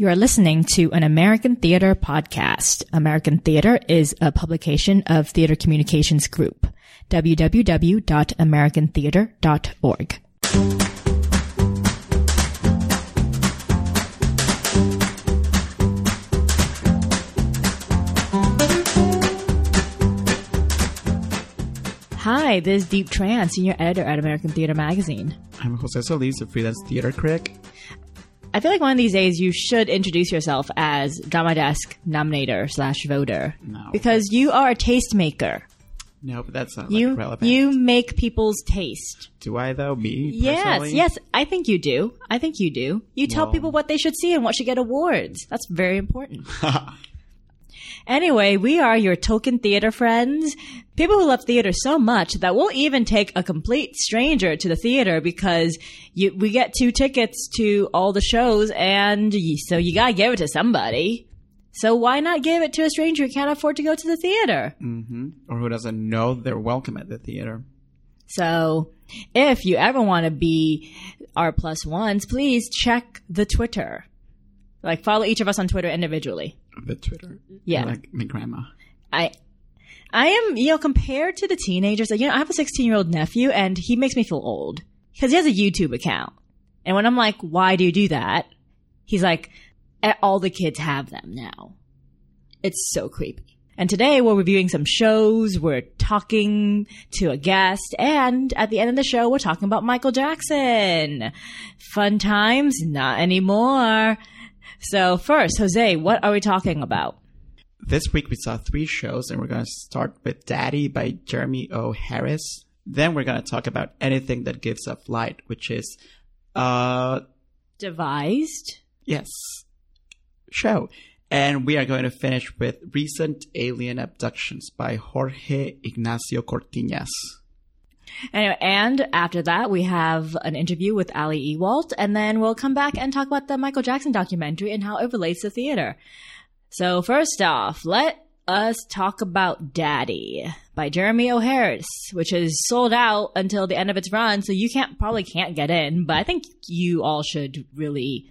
You are listening to an American Theater podcast. American Theater is a publication of Theater Communications Group. www.americantheater.org. Hi, this is Diep Tran, senior editor at American Theater Magazine. I'm Jose Solis, a freelance theater critic. I feel like one of these days you should introduce yourself as Drama Desk nominator slash voter. No. Because you are a tastemaker. No, but that's not You like, relevant. you make people's taste. Do I though? Me? Yes, personally? yes, I think you do. I think you do. You tell Well- people what they should see and what should get awards. That's very important. anyway, we are your token theater friends. People who love theater so much that we'll even take a complete stranger to the theater because you, we get two tickets to all the shows and so you gotta give it to somebody. So why not give it to a stranger who can't afford to go to the theater? hmm Or who doesn't know they're welcome at the theater? So if you ever want to be our plus ones, please check the Twitter. Like follow each of us on Twitter individually. The Twitter. Yeah. Like my grandma. I I am, you know, compared to the teenagers, like, you know, I have a 16 year old nephew and he makes me feel old because he has a YouTube account. And when I'm like, why do you do that? He's like, "Eh, all the kids have them now. It's so creepy. And today we're reviewing some shows, we're talking to a guest, and at the end of the show, we're talking about Michael Jackson. Fun times? Not anymore. So first, Jose, what are we talking about? This week we saw three shows, and we're going to start with Daddy by Jeremy O. Harris. Then we're going to talk about anything that gives off light, which is, uh, Devised? yes, show. And we are going to finish with Recent Alien Abductions by Jorge Ignacio Cortinas. Anyway, and after that, we have an interview with Ali Ewoldt, and then we'll come back and talk about the Michael Jackson documentary and how it relates to theater. So first off, let us talk about Daddy by Jeremy O. Harris, which is sold out until the end of its run, so you can't probably can't get in, but I think you all should really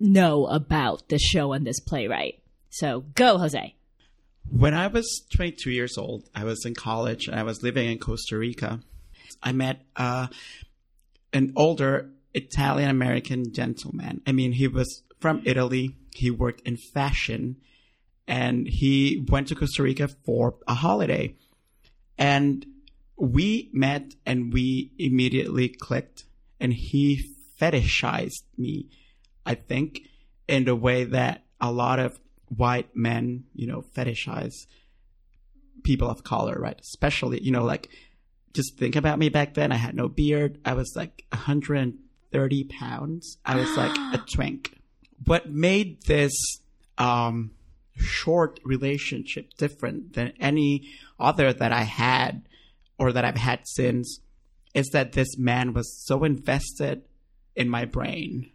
know about this show and this playwright. So go, Jose. When I was 22 years old, I was in college and I was living in Costa Rica. I met uh, an older Italian American gentleman. I mean, he was from Italy. He worked in fashion and he went to Costa Rica for a holiday. And we met and we immediately clicked and he fetishized me, I think, in the way that a lot of white men, you know, fetishize people of color, right? Especially, you know, like just think about me back then. I had no beard. I was like 130 pounds. I was like a twink. What made this um, short relationship different than any other that I had or that I've had since is that this man was so invested in my brain.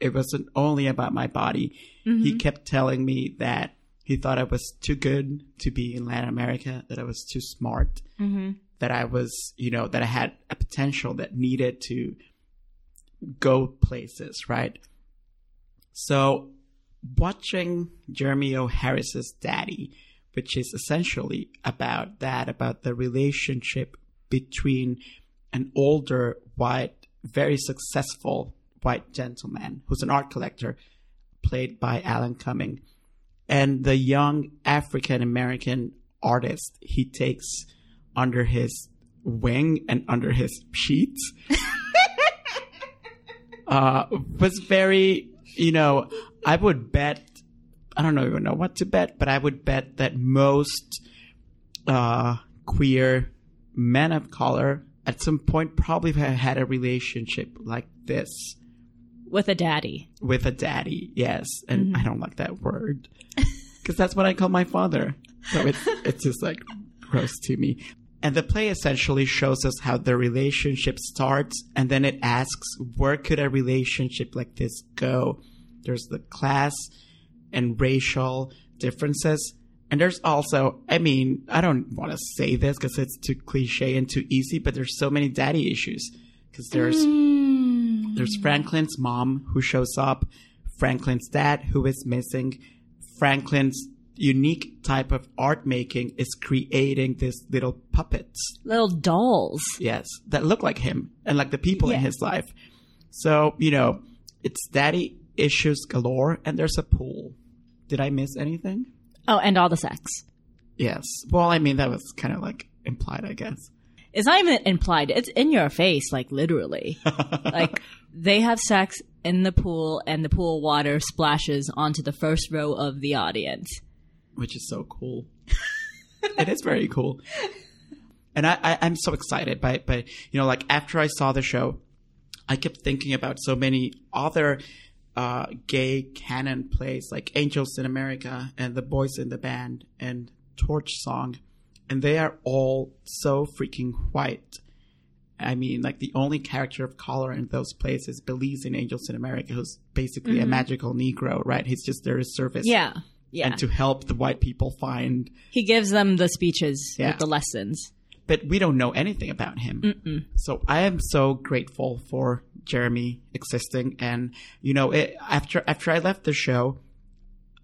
It wasn't only about my body. He kept telling me that he thought I was too good to be in Latin America, that I was too smart, Mm-hmm. That I was, you know, that I had a potential that needed to go places, right? So, watching Jeremy O. Harris's Daddy, which is essentially about that, about the relationship between an older, white, very successful white gentleman who's an art collector, played by Alan Cumming, and the young African American artist he takes under his wing and under his sheets uh, was very, you know, I would bet, I don't even know what to bet, but I would bet that most uh, queer men of color at some point probably have had a relationship like this With a daddy. with a daddy. Yes, and I don't like that word because that's what I call my father. So it's it's just like gross to me. And the play essentially shows us how the relationship starts, and then it asks, where could a relationship like this go? There's the class and racial differences. And there's also, I mean, I don't want to say this because it's too cliche and too easy, but there's so many daddy issues. Because there's mm. there's Franklin's mom who shows up Franklin's dad who is missing. Franklin's unique type of art making is creating these little puppets. Little dolls. Yes, that look like him and like the people in his life. So, you know, it's daddy issues galore and there's a pool. Did I miss anything? Oh, and all the sex. Yes. Well, I mean, that was kind of like implied, I guess. It's not even implied. It's in your face, like literally. like they have sex in the pool, and the pool water splashes onto the first row of the audience. Which is so cool. it is very cool. And I, I, I'm so excited by, by, you know, like after I saw the show, I kept thinking about so many other uh, gay canon plays like Angels in America and The Boys in the Band and Torch Song. And they are all so freaking white. I mean, like the only character of color in those plays is Belize in Angels in America, who's basically a magical Negro, right? He's just there to service Yeah, yeah. and to help the white people find. he gives them the speeches Yeah. with the lessons. But we don't know anything about him. So I am so grateful for Jeremy existing. And you know, it, after after I left the show,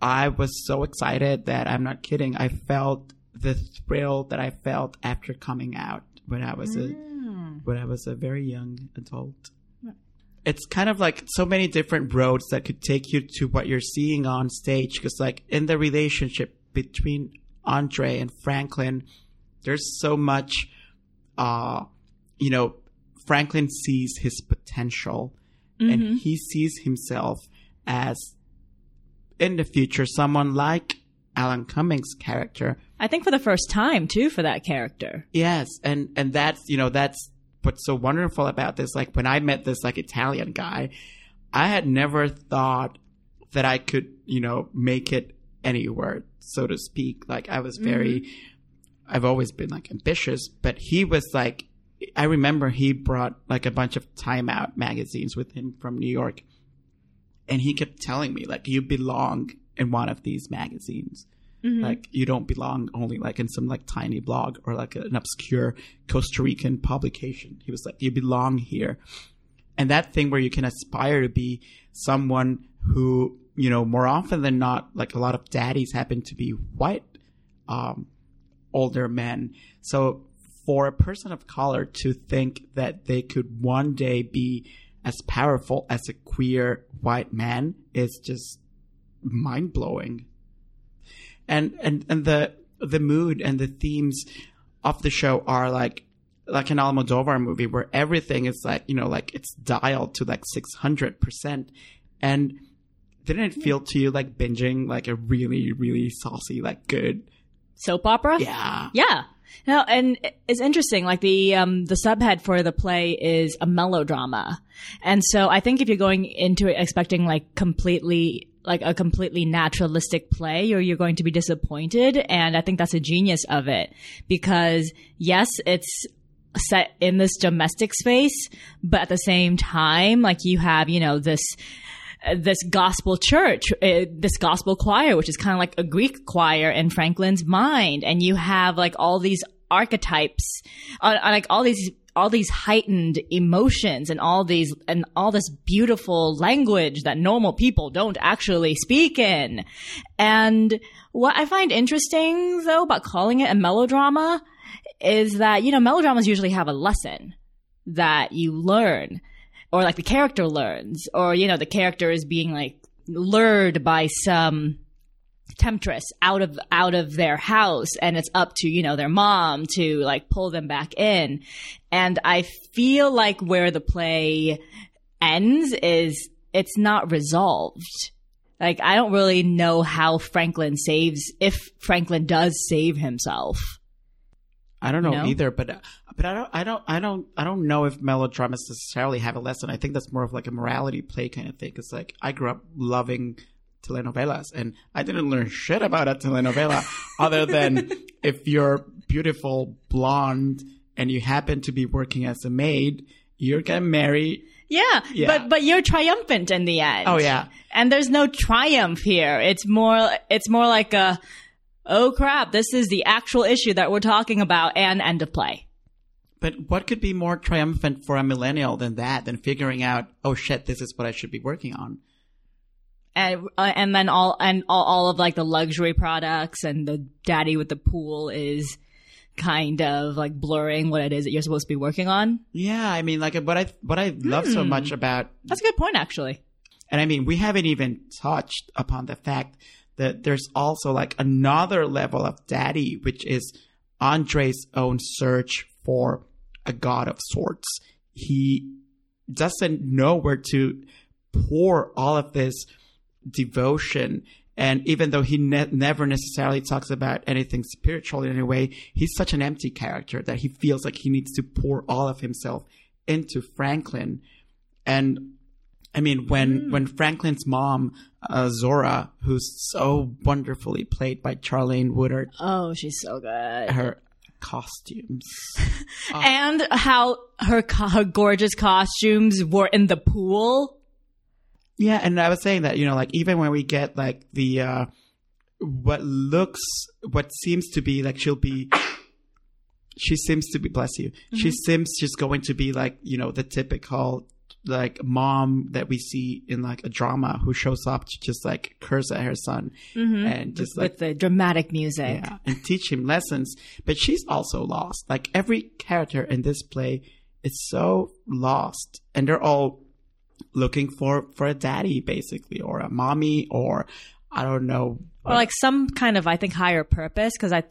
I was so excited that I'm not kidding. I felt the thrill that I felt after coming out when I was a ah. when I was a very young adult. It's kind of like so many different roads that could take you to what you're seeing on stage. Because, like, in the relationship between Andre and Franklin, there's so much, uh, you know, Franklin sees his potential and he sees himself as, in the future, someone like Alan Cummings' character I think for the first time too for that character. Yes, and and that's you know that's what's so wonderful about this. Like when I met this like Italian guy, I had never thought that I could you know make it anywhere, so to speak. Like I was very, mm-hmm. I've always been like ambitious, but he was like, I remember he brought like a bunch of Time Out magazines with him from New York, and he kept telling me like you belong in one of these magazines like you don't belong only like in some like tiny blog or like an obscure costa rican publication. He was like you belong here. And that thing where you can aspire to be someone who you know more often than not like a lot of daddies happen to be white um older men. So for a person of color to think that they could one day be as powerful as a queer white man is just mind blowing and and and the the mood and the themes of the show are like like an Almodovar movie where everything is like you know like it's dialed to like six hundred percent, and didn't it feel to you like binging like a really really saucy like good Soap opera? yeah Yeah. No, and it's interesting. Like the um, the subhead for the play is a melodrama, and so I think if you're going into it expecting like completely like a completely naturalistic play, or you're going to be disappointed. And I think that's a genius of it because yes, it's set in this domestic space, but at the same time, like you have you know this this gospel church, uh, this gospel choir, which is kind of like a Greek choir in Franklin's mind, and you have like all these archetypes, uh, like all these all these heightened emotions and all these and all this beautiful language that normal people don't actually speak in. And what I find interesting though about calling it a melodrama is that you know melodramas usually have a lesson that you learn or like the character learns or you know the character is being like lured by some temptress out of out of their house and it's up to you know their mom to like pull them back in and i feel like where the play ends is it's not resolved like i don't really know how franklin saves if franklin does save himself I don't know No? either, but uh, but I don't I don't I don't I don't know if melodramas necessarily have a lesson. I think that's more of like a morality play kind of thing. It's like I grew up loving telenovelas, and I didn't learn shit about a telenovela other than if you're beautiful blonde and you happen to be working as a maid, you're gonna marry. yeah, Yeah. but but you're triumphant in the end Oh yeah, and there's no triumph here. It's more, it's more like a, oh crap, this is the actual issue that we're talking about and end of play. but what could be more triumphant for a millennial than that? Than figuring out, oh shit, this is what I should be working on. and uh, and then all and all, all of like the luxury products and the daddy with the pool is kind of like blurring what it is that you're supposed to be working on. Yeah, I mean, like what I what I love so hmm. much about, That's a good point, actually. and I mean, we haven't even touched upon the fact that there's also like another level of daddy, which is Andre's own search for a god of sorts. He doesn't know where to pour all of this devotion. And even though he ne- never necessarily talks about anything spiritual in any way, he's such an empty character that he feels like he needs to pour all of himself into Franklin. And I mean, when when Franklin's mom, uh, Zora, who's so wonderfully played by Charlene Woodard, Oh, she's so good. her costumes, and how her her gorgeous costumes were in the pool. Yeah, and I was saying that, you know, like even when we get like the uh what looks what seems to be like she'll be she seems to be bless you. She seems she's going to be like, you know, the typical like mom that we see in like a drama who shows up to just like curse at her son and just like with the dramatic music. yeah, and teach him lessons. But she's also lost. Like every character in this play is so lost, and they're all looking for for a daddy, basically, or a mommy, or I don't know. Or like some kind of, I think, higher purpose. Because I,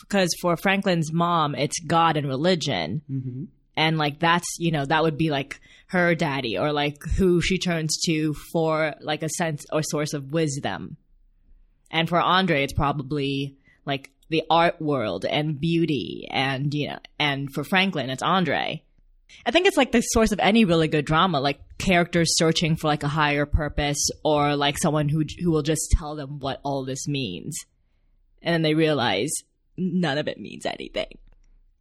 because for Franklin's mom, it's God and religion, Mhm. and like that's you know that would be like her daddy, or like who she turns to for like a sense or source of wisdom. And for Andre, it's probably like the art world and beauty, and you know, and for Franklin, it's Andre. I think it's like the source of any really good drama, like characters searching for like a higher purpose or like someone who who will just tell them what all this means. And then they realize none of it means anything.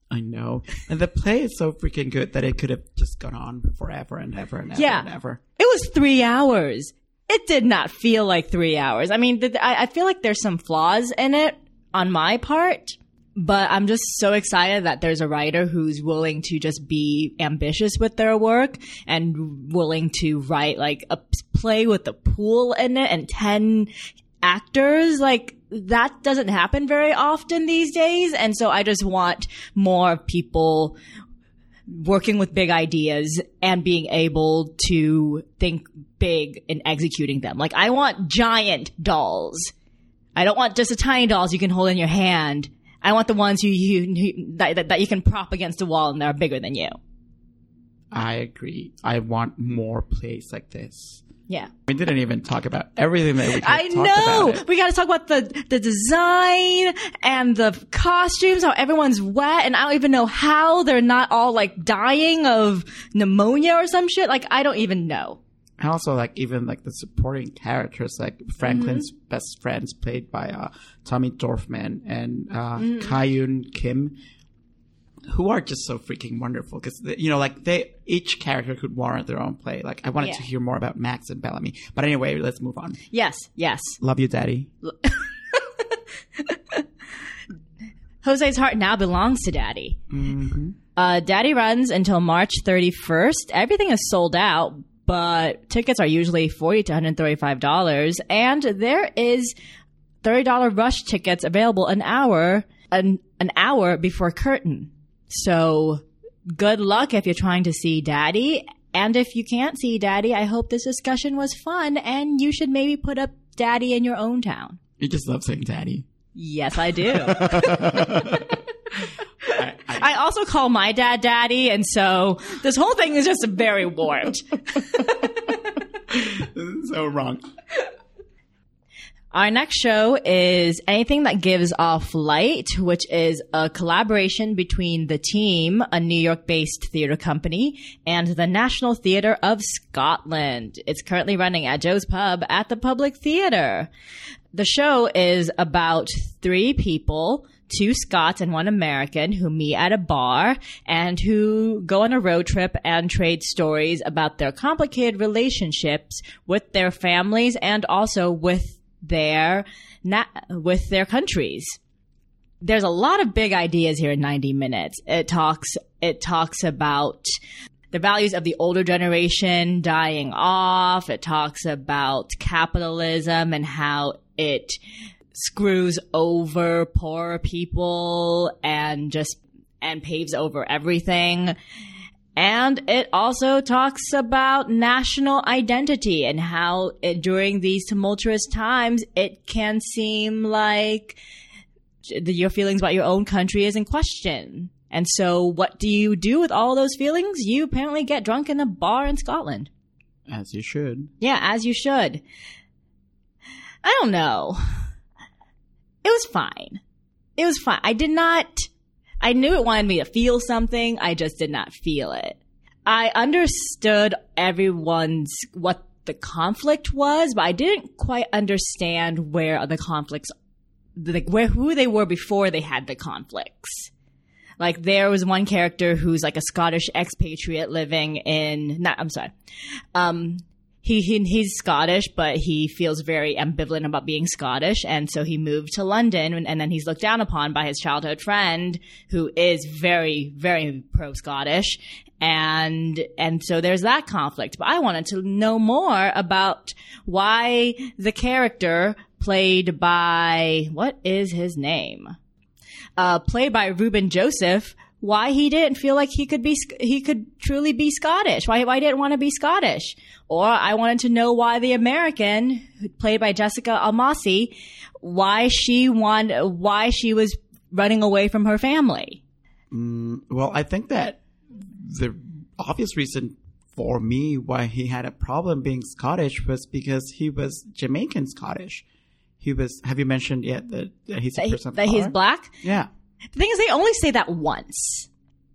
I know, and the play is so freaking good that it could have just gone on forever and ever and ever Yeah. and ever. It was 3 hours. It did not feel like 3 hours. I mean, I feel like there's some flaws in it on my part, but I'm just so excited that there's a writer who's willing to just be ambitious with their work and willing to write like a play with a pool in it and 10 actors. Like that doesn't happen very often these days. And so I just want more people working with big ideas and being able to think big in executing them. Like I want giant dolls. I don't want just the tiny dolls you can hold in your hand. I want the ones who you who, that, that, that you can prop against a wall and they're bigger than you. I agree. I want more plays like this. Yeah. We didn't even talk about everything that we could I know. We got to talk about the the design and the costumes. How everyone's wet, and I don't even know how they're not all like dying of pneumonia or some shit. Like I don't even know. And also, like even like the supporting characters, like Franklin's Mm-hmm. best friends, played by uh, Tommy Dorfman and uh, Mm-hmm. Kahyun Kim, who are just so freaking wonderful. Because you know, like they each character could warrant their own play. Like I wanted Yeah. to hear more about Max and Bellamy, but anyway, let's move on. Yes, yes. Love you, Daddy. Jose's heart now belongs to Daddy. hmm Uh, Daddy runs until March 31st. Everything is sold out, but tickets are usually 40 to 135 dollars, and there is 30 dollar rush tickets available an hour an an hour before curtain. So good luck if you're trying to see Daddy. And if you can't see Daddy, I hope this discussion was fun, and you should maybe put up Daddy in your own town. You just love saying Daddy. Yes, I do. I, also call my dad daddy, and so this whole thing is just very warped. this is so wrong. Our next show is Anything That Gives Off Light, which is a collaboration between the team, a New York based theater company, and the National Theatre of Scotland. It's currently running at Joe's Pub at the Public Theatre. The show is about three people, two Scots and one American, who meet at a bar and who go on a road trip and trade stories about their complicated relationships with their families and also with their na- with their countries. There's a lot of big ideas here in 90 minutes. It talks it talks about the values of the older generation dying off. It talks about capitalism and how it screws over poor people and just and paves over everything. And it also talks about national identity and how it, during these tumultuous times, it can seem like your feelings about your own country is in question. And so what do you do with all those feelings? You apparently get drunk in a bar in Scotland. As you should. Yeah, as you should. I don't know. It was fine. It was fine. I did not I knew it wanted me to feel something. I just did not feel it. I understood everyone's, what the conflict was, but I didn't quite understand where the conflicts, like where, who they were before they had the conflicts. Like there was one character who's like a Scottish expatriate living in, not, I'm sorry, um, he, he he's Scottish, but he feels very ambivalent about being Scottish, and so he moved to London, and, and then he's looked down upon by his childhood friend, who is very very pro Scottish, and and so there's that conflict. But I wanted to know more about why the character played by what is his name, uh, played by Reuben Joseph why he didn't feel like he could be he could truly be Scottish. Why why didn't want to be Scottish? Or I wanted to know why the American, played by Jessica Almasy, why she wanted why she was running away from her family. Mm, well, I think that the obvious reason for me why he had a problem being Scottish was because he was Jamaican Scottish. He was. Have you mentioned yet that, that he's a That, he- that he's black. Yeah. The thing is, they only say that once.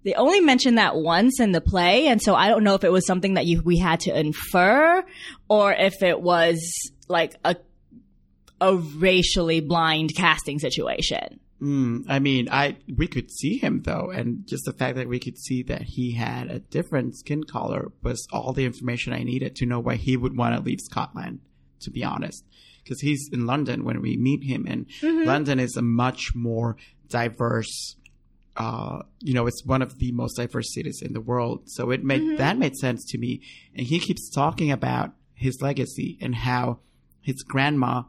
They only mention that once in the play, and so I don't know if it was something that you we had to infer, or if it was like a a racially blind casting situation. Mm, I mean, I we could see him though, and just the fact that we could see that he had a different skin color was all the information I needed to know why he would want to leave Scotland. To be honest, because he's in London when we meet him, and London is a much more diverse. Uh, you know, it's one of the most diverse cities in the world, so it made that made sense to me. And he keeps talking about his legacy and how his grandma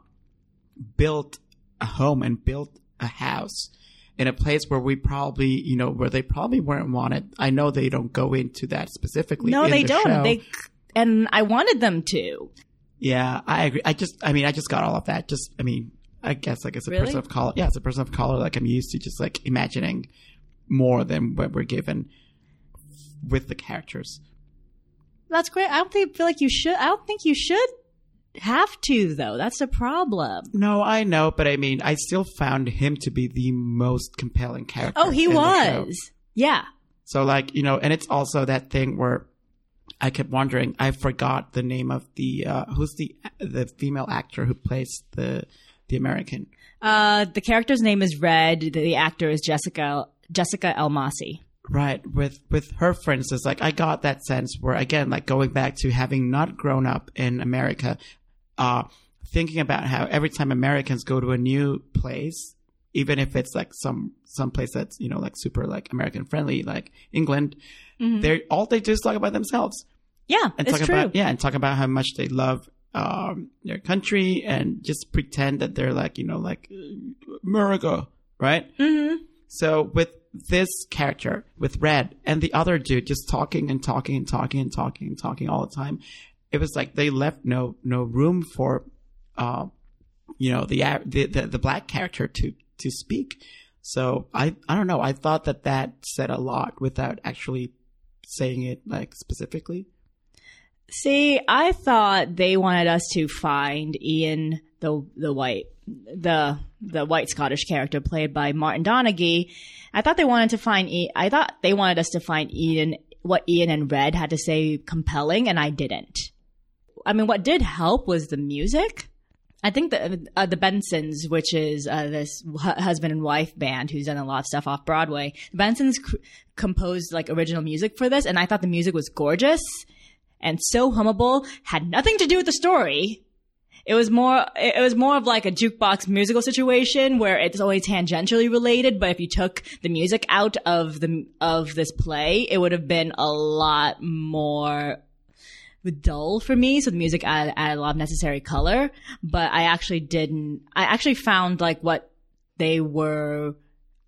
built a home and built a house in a place where we probably, you know, where they probably weren't wanted. I know they don't go into that specifically. No, they the don't. show. They and I wanted them to. yeah, I agree. I just, I mean, I just got all of that. Just, I mean, I guess like as a Really? person of color, yeah, as a person of color, like I'm used to just like imagining more than what we're given with the characters. That's great. I don't think feel like you should. I don't think you should have to though. That's a problem. No, I know, but I mean, I still found him to be the most compelling character. Oh, he in the show. was. Yeah. So like, you know, and it's also that thing where I kept wondering, I forgot the name of the, uh, who's the, the female actor who plays the, the American. Uh, the character's name is Red. The, the actor is Jessica Jessica Almasy. Right. With, with her, for instance, like I got that sense where again, like going back to having not grown up in America, uh, thinking about how every time Americans go to a new place, even if it's like some, some place that's, you know, like super like American friendly, like England, they're, all they do is talk about themselves. Yeah, and it's talk true. about yeah, and talk about how much they love um, their country, and just pretend that they're like you know like America, right? hmm So with this character, with Red and the other dude, just talking and talking and talking and talking and talking all the time, it was like they left no no room for, uh, you know, the the the, the black character to to speak. So I I don't know. I thought that that said a lot without actually saying it like specifically. See, I thought they wanted us to find Ian, the the white, the the white Scottish character played by Martin Donaghy. I thought they wanted to find. I- I thought they wanted us to find Ian, what Ian and Red had to say compelling, and I didn't. I mean, what did help was the music. I think the uh, the Bengsons, which is uh, this husband and wife band who's done a lot of stuff off Broadway, the Bengsons c- composed like original music for this, and I thought the music was gorgeous and so hummable. Had nothing to do with the story. It was more, it was more of like a jukebox musical situation where it's only tangentially related, but if you took the music out of the, of this play, it would have been a lot more dull for me. So the music added, added a lot of necessary color, but I actually didn't, I actually found like what they were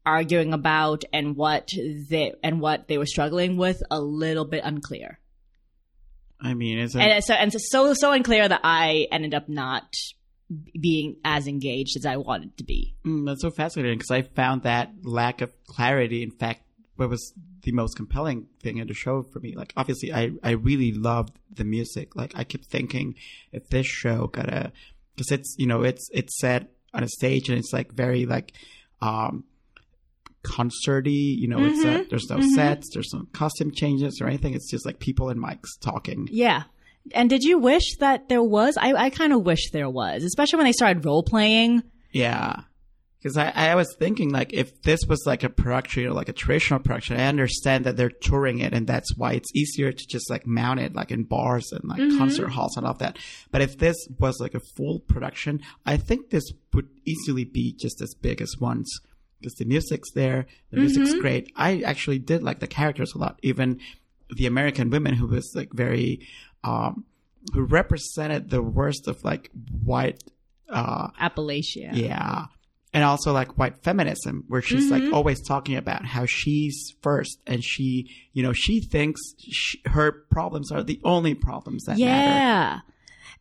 arguing about and what they, and what they were struggling with a little bit unclear. I mean, it's a, And so, and so, so, so unclear that I ended up not being as engaged as I wanted to be. Mm, that's so fascinating because I found that lack of clarity, in fact, what was the most compelling thing in the show for me. Like, obviously, I, I really loved the music. Like, I kept thinking if this show got a, because it's, you know, it's, it's set on a stage and it's like very like, um, concerty, you know, it's uh, mm-hmm. there's no mm-hmm. sets, there's no costume changes or anything. It's just like people and mics talking. Yeah. And did you wish that there was? I, I kind of wish there was, especially when they started role playing. Yeah. Because I, I was thinking, like, if this was like a production, you know, like a traditional production, I understand that they're touring it and that's why it's easier to just like mount it like in bars and like mm-hmm. concert halls and all that. But if this was like a full production, I think this would easily be just as big as once. Because the music's there, the music's great. I actually did like the characters a lot. Even the American women who was like very, um, who represented the worst of like white, uh, Appalachia. yeah. And also like white feminism, where she's like always talking about how she's first and she, you know, she thinks sh her problems are the only problems that matter. Yeah.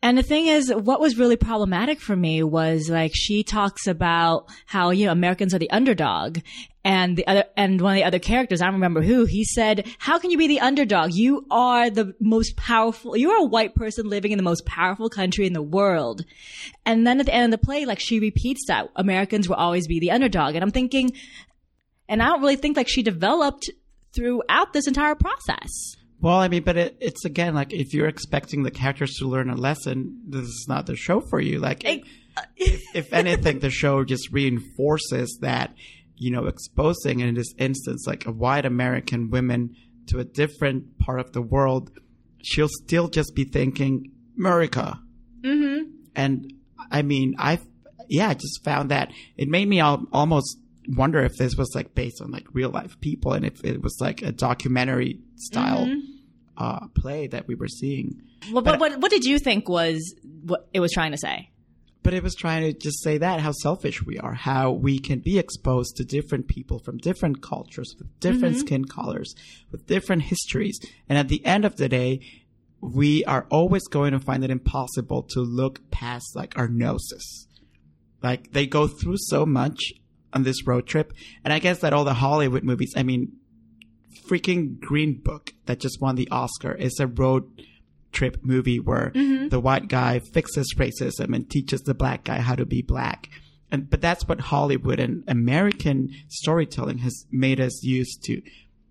And the thing is, what was really problematic for me was like she talks about how, you know, Americans are the underdog. And the other, and one of the other characters, I don't remember who, he said, how can you be the underdog? You are the most powerful, you are a white person living in the most powerful country in the world. And then at the end of the play, like she repeats that Americans will always be the underdog. And I'm thinking, and I don't really think like she developed throughout this entire process. Well, I mean, but it, it's again like if you're expecting the characters to learn a lesson, this is not the show for you. Like, Hey, if, if anything, the show just reinforces that, you know, exposing in this instance, like a white American woman to a different part of the world, she'll still just be thinking America. Mm-hmm. And I mean, I, yeah, I just found that it made me al- almost wonder if this was like based on like real life people and if it was like a documentary style uh, play that we were seeing. Well, but what, what did you think was what it was trying to say? but it was trying to just say that how selfish we are, how we can be exposed to different people from different cultures, with different skin colors, with different histories. And at the end of the day, we are always going to find it impossible to look past like our noses. Like they go through so much on this road trip. And I guess that all the Hollywood movies, I mean, freaking Green Book that just won the Oscar is a road trip movie where mm-hmm. the white guy fixes racism and teaches the black guy how to be black. And but that's what Hollywood and American storytelling has made us used to.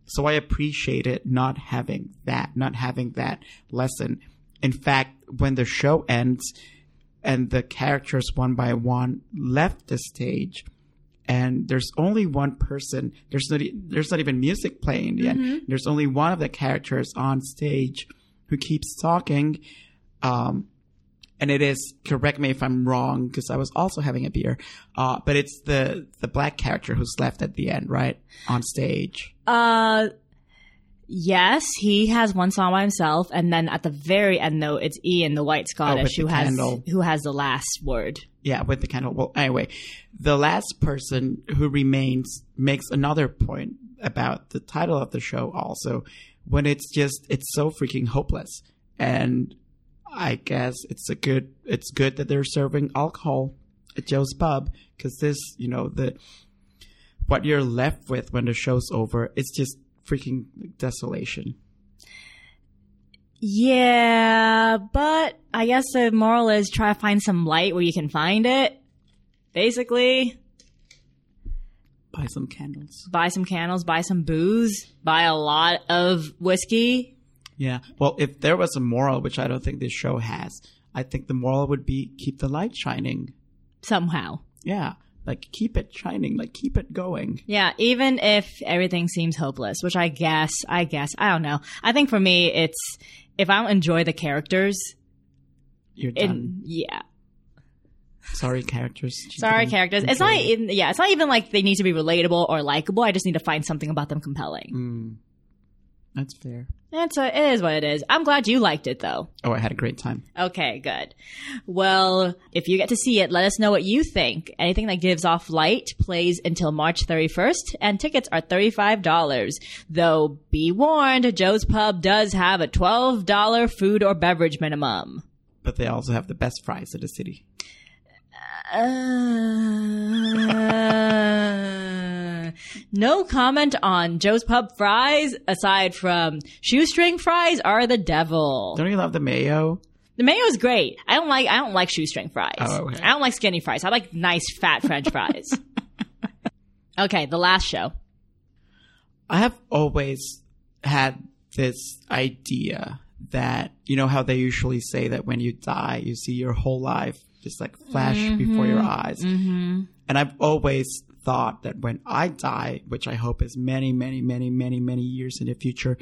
So I appreciate it not having that, not having that lesson. In fact, when the show ends and the characters one by one left the stage, and there's only one person. There's not. There's not even music playing yet. There's only one of the characters on stage who keeps talking. Um, and it is correct me if I'm wrong because I was also having a beer. Uh, but it's the the black character who's left at the end, right on stage. Uh, yes, he has one song by himself, and then at the very end, though, it's Ian, the white Scottish, with the who has candle. who has the last word. Yeah, with the candle. Well, anyway, the last person who remains makes another point about the title of the show also when it's just it's so freaking hopeless. And I guess it's a good it's good that they're serving alcohol at Joe's pub because this, you know, the what you're left with when the show's over, it's just freaking desolation. Yeah, but I guess the moral is try to find some light where you can find it. Basically, Buy some candles. buy some candles, buy some booze, buy a lot of whiskey. Yeah. Well, if there was a moral, which I don't think this show has, I think the moral would be keep the light shining. Somehow. Yeah. Like keep it shining, like keep it going. Yeah, even if everything seems hopeless, which I guess, I guess, I don't know. I think for me, it's if I don't enjoy the characters, You're done. and yeah, Sorry, characters. Sorry, characters. It's not even, yeah, it's not even like they need to be relatable or likable. I just need to find something about them compelling. Mm, that's fair. It's a, it is what it is. I'm glad you liked it though. Oh, I had a great time. Okay, good. Well, if you get to see it, let us know what you think. Anything that gives off light plays until March 31st, and tickets are $35. Though, be warned, Joe's Pub does have a $12 food or beverage minimum. But they also have the best fries in the city. Uh, no comment on Joe's Pub fries aside from shoestring fries are the devil. Don't you love the mayo? The mayo is great. I don't like I don't like shoestring fries. Oh, okay. I don't like skinny fries. I like nice fat French fries. okay, the last show. I have always had this idea that you know how they usually say that when you die, you see your whole life just like flash before your eyes. Mm-hmm. And I've always thought that when I die, which I hope is many, many, many, many, many years in the future,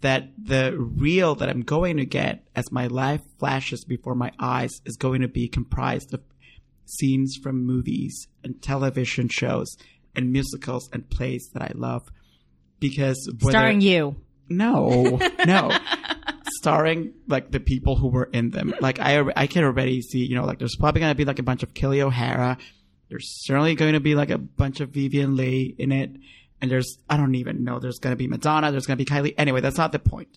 that the real that I'm going to get as my life flashes before my eyes is going to be comprised of scenes from movies and television shows and musicals and plays that I love. Because whether, Starring you. no, no. Starring like the people who were in them. Hmm. Like I, I can already see, you know, like there's probably going to be like a bunch of Kelli O'Hara. There's certainly going to be like a bunch of Vivien Leigh in it. And there's, I don't even know, there's going to be Madonna, there's going to be Kylie. Anyway, that's not the point.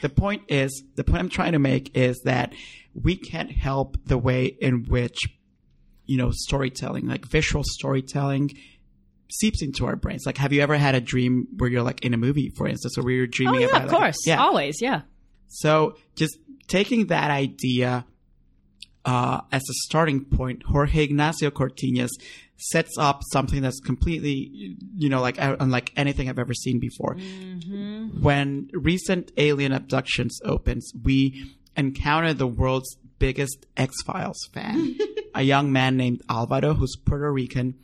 The point is, the point I'm trying to make is that we can't help the way in which, you know, storytelling, like visual storytelling, seeps into our brains. Like, have you ever had a dream where you're like in a movie, for instance, or where you're dreaming Oh yeah, about of like, course. yeah. Always, yeah. So just taking that idea uh, as a starting point, Jorge Ignacio Cortinas sets up something that's completely, you know, like uh, unlike anything I've ever seen before. When recent alien abductions opens, we encounter the world's biggest X Files fan, a young man named Alvaro, who's Puerto Rican,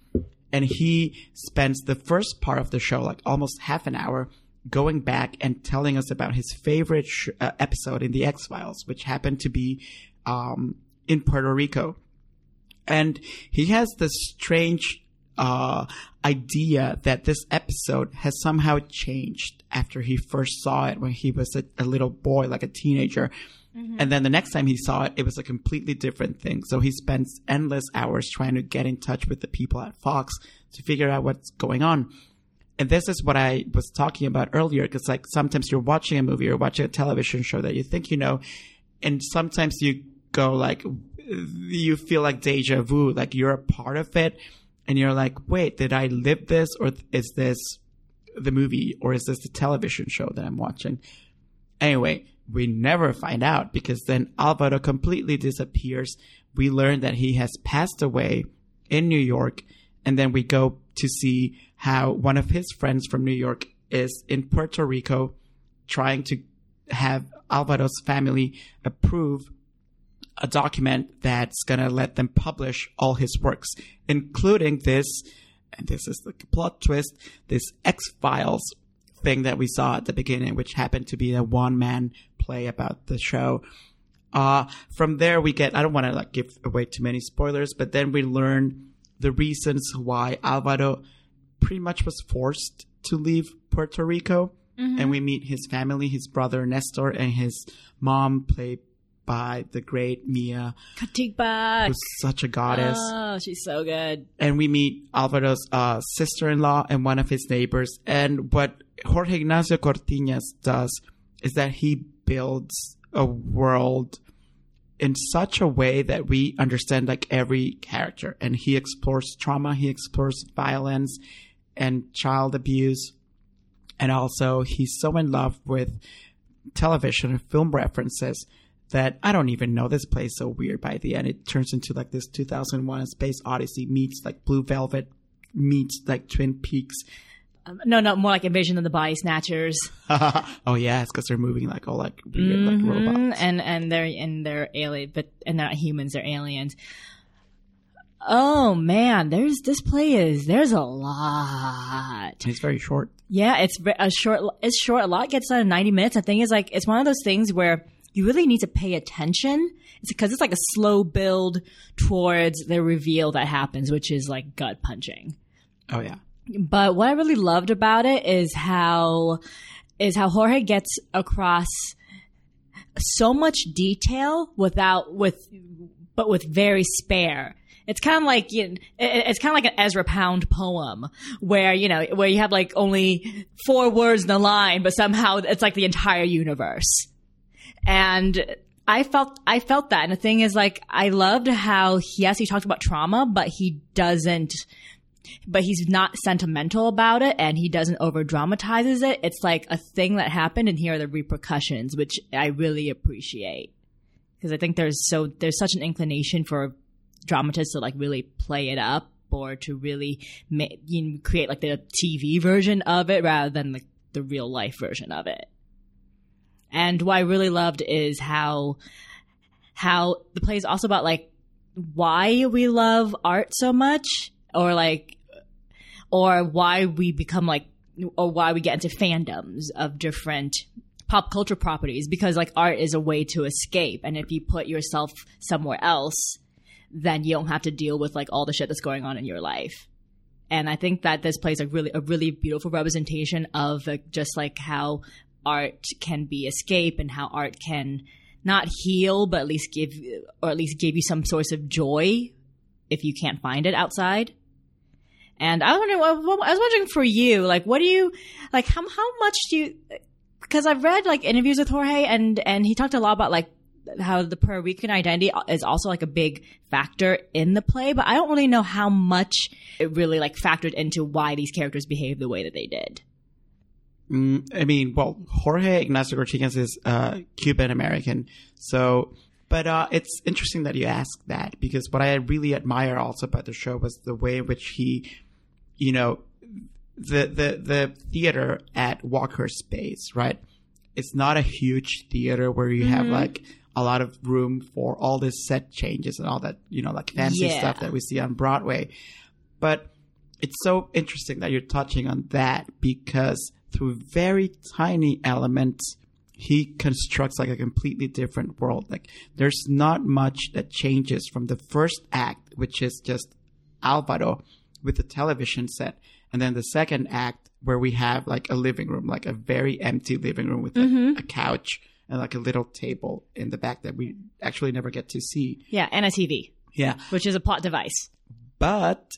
and he spends the first part of the show, like almost half an hour, going back and telling us about his favorite sh- uh, episode in the X Files, which happened to be um, in Puerto Rico. And he has this strange uh, idea that this episode has somehow changed after he first saw it when he was a, a little boy, like a teenager. And then the next time he saw it, it was a completely different thing. So he spends endless hours trying to get in touch with the people at Fox to figure out what's going on. And this is what I was talking about earlier, because like sometimes you're watching a movie or watching a television show that you think you know, and sometimes you go like, you feel like deja vu, like you're a part of it, and you're like, wait, did I live this, or is this the movie, or is this the television show that I'm watching? Anyway, we never find out because then Alvaro completely disappears. We learn that he has passed away in New York, and then we go to see how one of his friends from New York is in Puerto Rico trying to have Alvaro's family approve a document that's going to let them publish all his works, including this, and this is the plot twist, this X Files thing that we saw at the beginning, which happened to be a one man play about the show. Uh, from there we get, I don't want to like give away too many spoilers, but then we learn the reasons why Alvaro pretty much was forced to leave Puerto Rico. And we meet his family, his brother Nestor and his mom played by the great Mia, Katigbak. who's such a goddess. Oh, she's so good. and we meet Alvaro's uh, sister-in-law and one of his neighbors. And what Jorge Ignacio Cortinas does is that he builds a world in such a way that we understand like every character, and he explores trauma, he explores violence and child abuse, and also he's so in love with television and film references that I don't even know this place so weird by the end. It turns into like this 2001 Space Odyssey meets like Blue Velvet meets like Twin Peaks. Um, no, no, more like Invasion of the Body Snatchers. oh yeah, it's because they're moving like all like weird like Mhm. robots. And and they're and they're alien, but and they're not humans, they're aliens. Oh man, there's this play is there's a lot. It's very short. Yeah, it's a short. It's short. A lot gets done in ninety minutes. I think it's like it's one of those things where you really need to pay attention. It's because it's like a slow build towards the reveal that happens, which is like gut punching. Oh yeah. But what I really loved about it is how is how Jorge gets across so much detail without with but with very spare. It's kind of like you know, it's kind of like an Ezra Pound poem where you know where you have like only four words in the line, but somehow it's like the entire universe. And I felt I felt that, and the thing is, like, I loved how yes, he talked about trauma, but he doesn't. But he's not sentimental about it, and he doesn't over dramatizes it. It's like a thing that happened, and here are the repercussions, which I really appreciate because I think there's so there's such an inclination for dramatists to like really play it up or to really ma- you know, create like the TV version of it rather than the, the real life version of it. And what I really loved is how how the play is also about like why we love art so much or like or why we become like or why we get into fandoms of different pop culture properties because like art is a way to escape and if you put yourself somewhere else then you don't have to deal with like all the shit that's going on in your life and i think that this plays a really a really beautiful representation of just like how art can be escape and how art can not heal but at least give or at least give you some source of joy if you can't find it outside and I was wondering, I was wondering for you, like, what do you, like, how how much do you? Because I've read like interviews with Jorge, and and he talked a lot about like how the Puerto Rican identity is also like a big factor in the play, but I don't really know how much it really like factored into why these characters behave the way that they did. Mm, I mean, well, Jorge Ignacio Cortiñas is uh, Cuban American, so. But uh, it's interesting that you ask that because what I really admire also about the show was the way in which he, you know, the the the theater at Walkerspace, right? It's not a huge theater where you have like a lot of room for all this set changes and all that, you know, like fancy Yeah. stuff that we see on Broadway. But it's so interesting that you're touching on that because through very tiny elements, he constructs like a completely different world. Like there's not much that changes from the first act, which is just Alvaro with the television set, and then the second act where we have like a living room, like a very empty living room with like, mm-hmm. a couch and like a little table in the back that we actually never get to see. Yeah, and a TV, Yeah. which is a plot device. But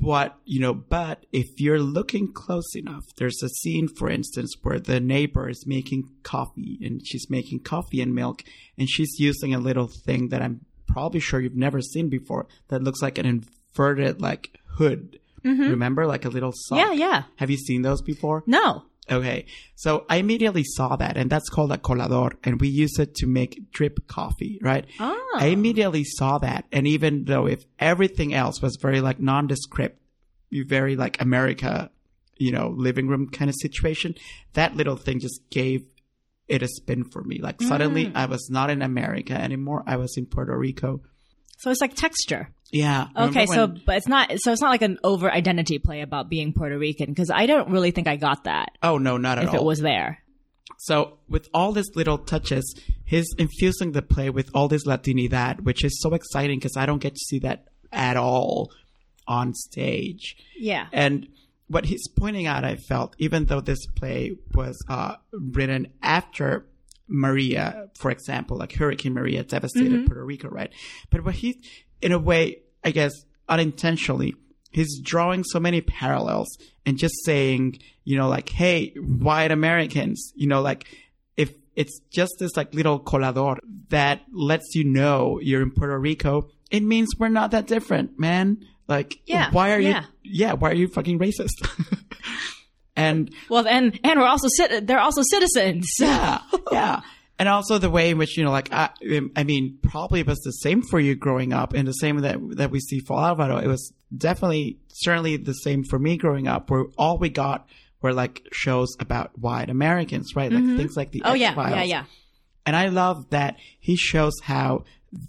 what you know, but if you're looking close enough, there's a scene, for instance, where the neighbor is making coffee and she's making coffee and milk, and she's using a little thing that I'm probably sure you've never seen before that looks like an inverted like hood. Mm-hmm. Remember, like a little sock. Yeah, yeah. Have you seen those before? No. Okay, so I immediately saw that, and that's called a colador, and we use it to make drip coffee, right? Oh. I immediately saw that, and even though if everything else was very like nondescript, you very like America, you know, living room kind of situation, that little thing just gave it a spin for me. Like suddenly, mm. I was not in America anymore; I was in Puerto Rico. So it's like texture. Yeah. Okay, remember so but it's not so it's not like an over identity play about being Puerto Rican because I don't really think I got that oh no, not at if all. it was there. So with all these little touches, he's infusing the play with all this Latinidad, which is so exciting because I don't get to see that at all on stage. Yeah. And what he's pointing out, I felt, even though this play was uh, written after Maria, for example, like Hurricane Maria devastated mm-hmm. Puerto Rico, right? But what he, in a way, I guess, unintentionally, he's drawing so many parallels and just saying, you know, like, hey, white Americans, you know, like, if it's just this like little colador that lets you know you're in Puerto Rico, it means we're not that different, man. Like, Yeah, why are yeah. you, yeah, why are you fucking racist? and Well, and and we're also they're also citizens. yeah, yeah. And also the way in which, you know, like, I, I mean, probably it was the same for you growing up and the same that, that we see for Alvaro. It was definitely, certainly the same for me growing up where all we got were like shows about white Americans, right? Like mm-hmm. things like the Oh X-Files. yeah, yeah. And I love that he shows how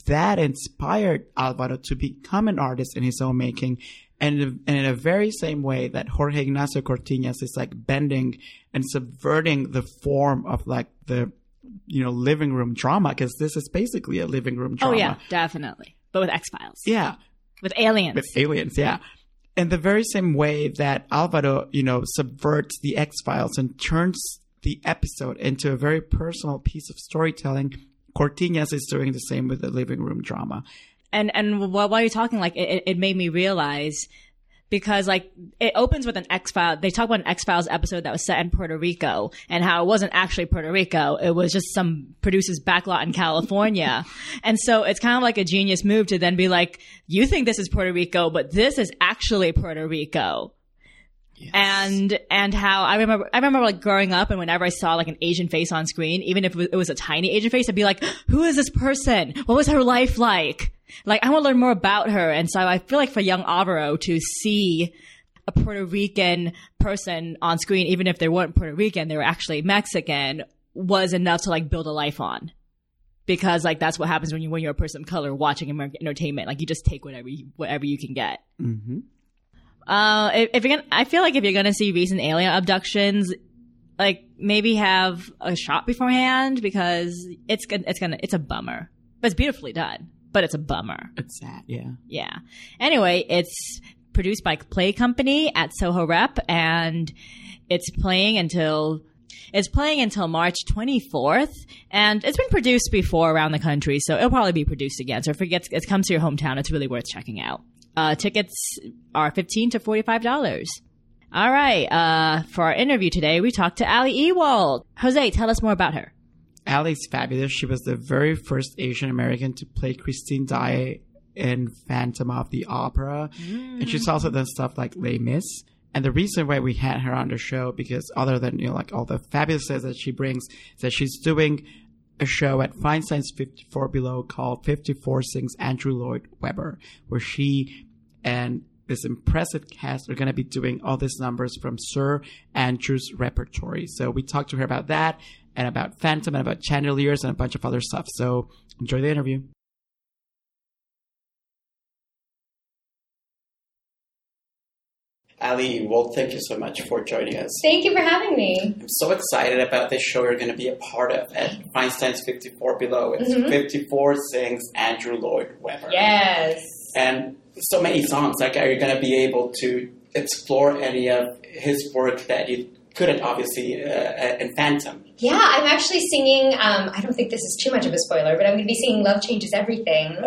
that inspired Alvaro to become an artist in his own making. And, and in a very same way that Jorge Ignacio Cortiñas is like bending and subverting the form of like the you know, living room drama because this is basically a living room drama. Oh yeah, definitely. But with X Files. Yeah. With aliens. With aliens, yeah. In the very same way that Alvaro, you know, subverts the X Files and turns the episode into a very personal piece of storytelling, Cortiñas is doing the same with the living room drama. And and while, while you're talking, like it, it made me realize because like it opens with an X File. They talk about an X Files episode that was set in Puerto Rico and how it wasn't actually Puerto Rico. It was just some producer's backlot in California. and so it's kind of like a genius move to then be like, you think this is Puerto Rico, but this is actually Puerto Rico. And and how I remember I remember like growing up and whenever I saw like an Asian face on screen, even if it was, it was a tiny Asian face, I'd be like, "Who is this person? What was her life like?" Like I want to learn more about her. And so I feel like for young Alvaro to see a Puerto Rican person on screen, even if they weren't Puerto Rican, they were actually Mexican, was enough to like build a life on. Because like that's what happens when you when you're a person of color watching American entertainment. Like you just take whatever you, whatever you can get. Mm-hmm. Uh, if, if you're gonna, I feel like if you're gonna see recent alien abductions, like maybe have a shot beforehand because it's gonna, it's gonna, it's a bummer. But it's beautifully done, but it's a bummer. It's sad, yeah. Yeah. Anyway, it's produced by Play Company at Soho Rep, and it's playing until it's playing until March 24th, and it's been produced before around the country, so it'll probably be produced again. So if it gets it comes to your hometown, it's really worth checking out. Uh, tickets are 15 to 45 dollars. All right. Uh, for our interview today, we talked to Ali Ewoldt. Jose, tell us more about her. Ali's fabulous. She was the very first Asian American to play Christine Daae in Phantom of the Opera. And she's also done stuff like Les Mis. And the reason why we had her on the show, because other than, you know, like all the fabulousness that she brings, that she's doing a show at Feinstein's 54 Below called 54 Sings Andrew Lloyd Webber, where she and this impressive cast are going to be doing all these numbers from Sir Andrew's repertory. So we talked to her about that and about Phantom and about Chandeliers and a bunch of other stuff. So enjoy the interview. Ali, well, thank you so much for joining us. Thank you for having me. I'm so excited about this show you're going to be a part of at Feinstein's 54 Below. It's Mhm. 54 Sings Andrew Lloyd Webber. Yes. And so many songs. Like, are you going to be able to explore any of his work that you couldn't, obviously, uh, in Phantom? Yeah, I'm actually singing. Um, I don't think this is too much of a spoiler, but I'm going to be singing "Love Changes Everything,"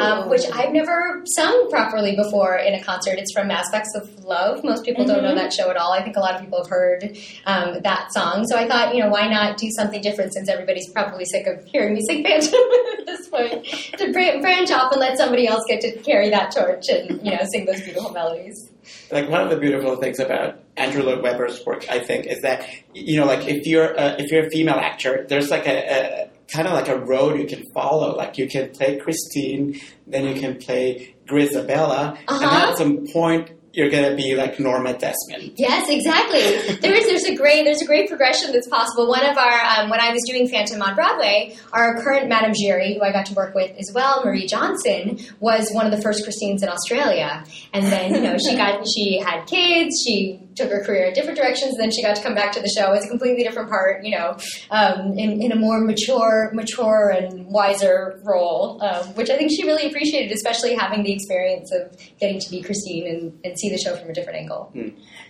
um, which I've never sung properly before in a concert. It's from Aspects of Love. Most people don't know that show at all. I think a lot of people have heard um, that song. So I thought, you know, why not do something different since everybody's probably sick of hearing me sing Phantom at this point? To bra- branch off and let somebody else get to carry that torch and you know sing those beautiful melodies. Like one of the beautiful things about Andrew Lloyd Webber's work, I think, is that you know, like if you're uh, if you're a female actor, there's like a, a kind of like a road you can follow. Like you can play Christine, then you can play Grizabella, and Uh-huh. at some point you're gonna be like Norma Desmond. Yes, exactly. There is there's a great there's a great progression that's possible. One of our um, when I was doing Phantom on Broadway, our current Madame Giry, who I got to work with as well, Maree Johnson, was one of the first Christines in Australia. And then you know she got she had kids, she took her career in different directions, and then she got to come back to the show as a completely different part, you know, um, in, in a more mature mature and wiser role, um, which I think she really appreciated, especially having the experience of getting to be Christine and, and see the show from a different angle.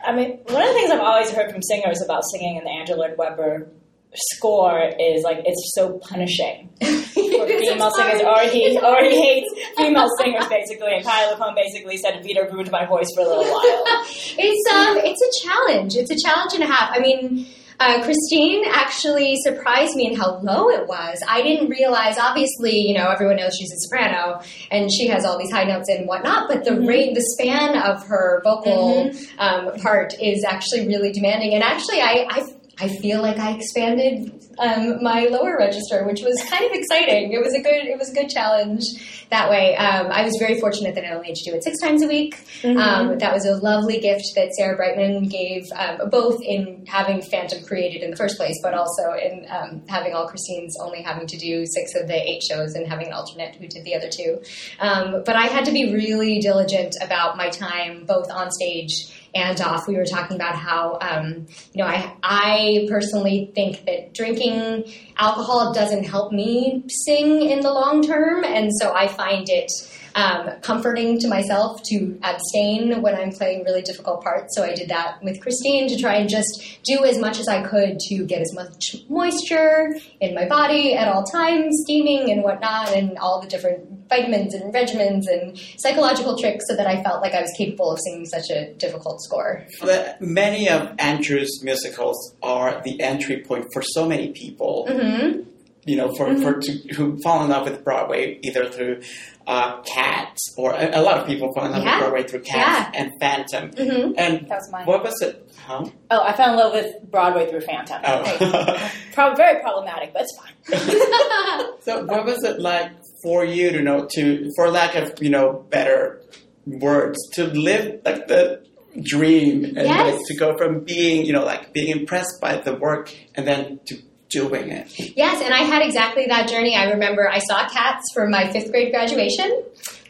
I mean, one of the things I've always heard from singers about singing in the Andrew Lloyd Webber score is like it's so punishing for female singers, or he or he hates female singers basically. And Kyle LaFone basically said Vita ruined my voice for a little while. it's um, it's a challenge. It's a challenge and a half. I mean, uh, Christine actually surprised me in how low it was. I didn't realize. Obviously, you know, everyone knows she's a soprano and she has all these high notes and whatnot. But the rate, the span of her vocal um, part is actually really demanding. And actually, I. I I feel like I expanded um, my lower register, which was kind of exciting. It was a good, it was a good challenge that way. Um, I was very fortunate that I only had to do it six times a week. Um, that was a lovely gift that Sarah Brightman gave, um, both in having Phantom created in the first place, but also in um, having all Christine's only having to do six of the eight shows and having an alternate who did the other two. Um, but I had to be really diligent about my time, both on stage and off, we were talking about how um, you know I I personally think that drinking alcohol doesn't help me sing in the long term, and so I find it um, comforting to myself to abstain when I'm playing really difficult parts. So I did that with Christine to try and just do as much as I could to get as much moisture in my body at all times, steaming and whatnot, and all the different vitamins and regimens and psychological tricks so that I felt like I was capable of singing such a difficult score. The, many of Andrew's musicals are the entry point for so many people. Mm-hmm. You know, for, for to, who fall in love with Broadway either through uh, Cats or a, a lot of people fall in love Yeah. with Broadway through Cats and Phantom. Mm-hmm. And That was mine. what was it? Huh? Oh, I fell in love with Broadway through Phantom. Oh. Prob- very problematic, but it's fine. so what was it like for you to know to, for lack of you know better words, to live like the dream and Yes. like to go from being you know like being impressed by the work and then to doing it. Yes, and I had exactly that journey. I remember I saw Cats for my fifth grade graduation.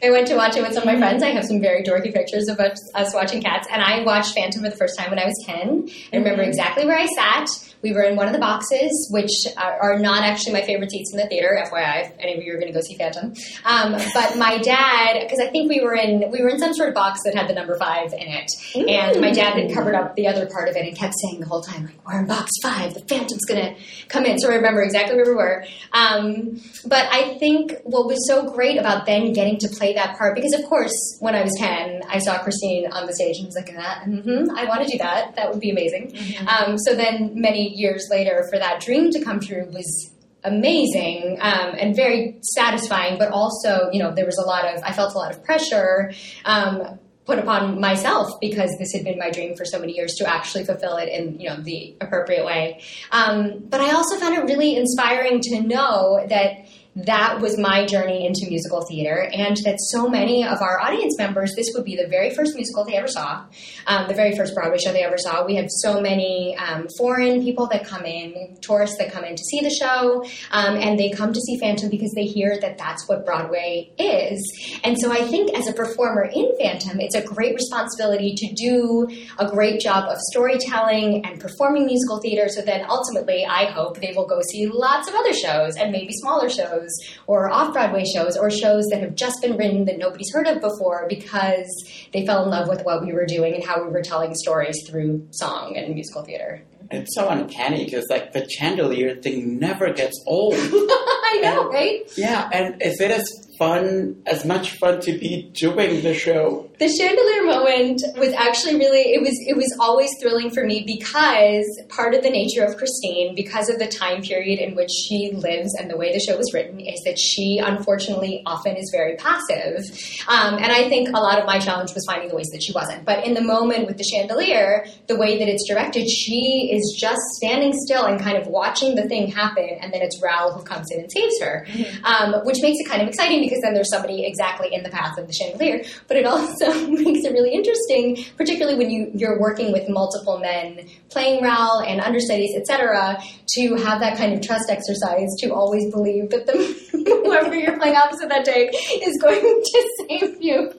I went to watch it with some of my friends. I have some very dorky pictures of us, us watching Cats, and I watched Phantom for the first time when I was 10. I remember mm-hmm. exactly where I sat. We were in one of the boxes, which are, are not actually my favorite seats in the theater, FYI, if any of you are going to go see Phantom. Um, but my dad, because I think we were in we were in some sort of box that had the number five in it, and my dad had covered up the other part of it and kept saying the whole time, like, "We're in box five. The Phantom's going to come in." So I remember exactly where we were. Um, but I think what was so great about then getting to play that part, because of course, when I was 10, I saw Christine on the stage and was like, ah, mm-hmm, I want to do that. That would be amazing. Um, so then many years later, for that dream to come true was amazing um, and very satisfying, but also, you know, there was a lot of, I felt a lot of pressure. Um, put upon myself because this had been my dream for so many years to actually fulfill it in you know the appropriate way. Um, but I also found it really inspiring to know that that was my journey into musical theater, and that so many of our audience members, this would be the very first musical they ever saw, um, the very first Broadway show they ever saw. We have so many um, foreign people that come in, tourists that come in to see the show, um, and they come to see Phantom because they hear that that's what Broadway is. And so I think as a performer in Phantom, it's a great responsibility to do a great job of storytelling and performing musical theater. So then ultimately, I hope they will go see lots of other shows and maybe smaller shows or off Broadway shows or shows that have just been written that nobody's heard of before because they fell in love with what we were doing and how we were telling stories through song and musical theater. It's so uncanny because like the chandelier thing never gets old. I know, right? yeah, and is it as fun, as much fun to be doing the show? The chandelier moment was actually really it was it was always thrilling for me because part of the nature of Christine, because of the time period in which she lives and the way the show was written, is that she unfortunately often is very passive. Um, and I think a lot of my challenge was finding the ways that she wasn't. But in the moment with the chandelier, the way that it's directed, she is just standing still and kind of watching the thing happen, and then it's Raoul who comes in and saves her, um, which makes it kind of exciting because then there's somebody exactly in the path of the chandelier. But it also makes it really interesting, particularly when you you're working with multiple men playing Raoul and understudies, etc., to have that kind of trust exercise to always believe that the whoever you're playing opposite that day is going to save you.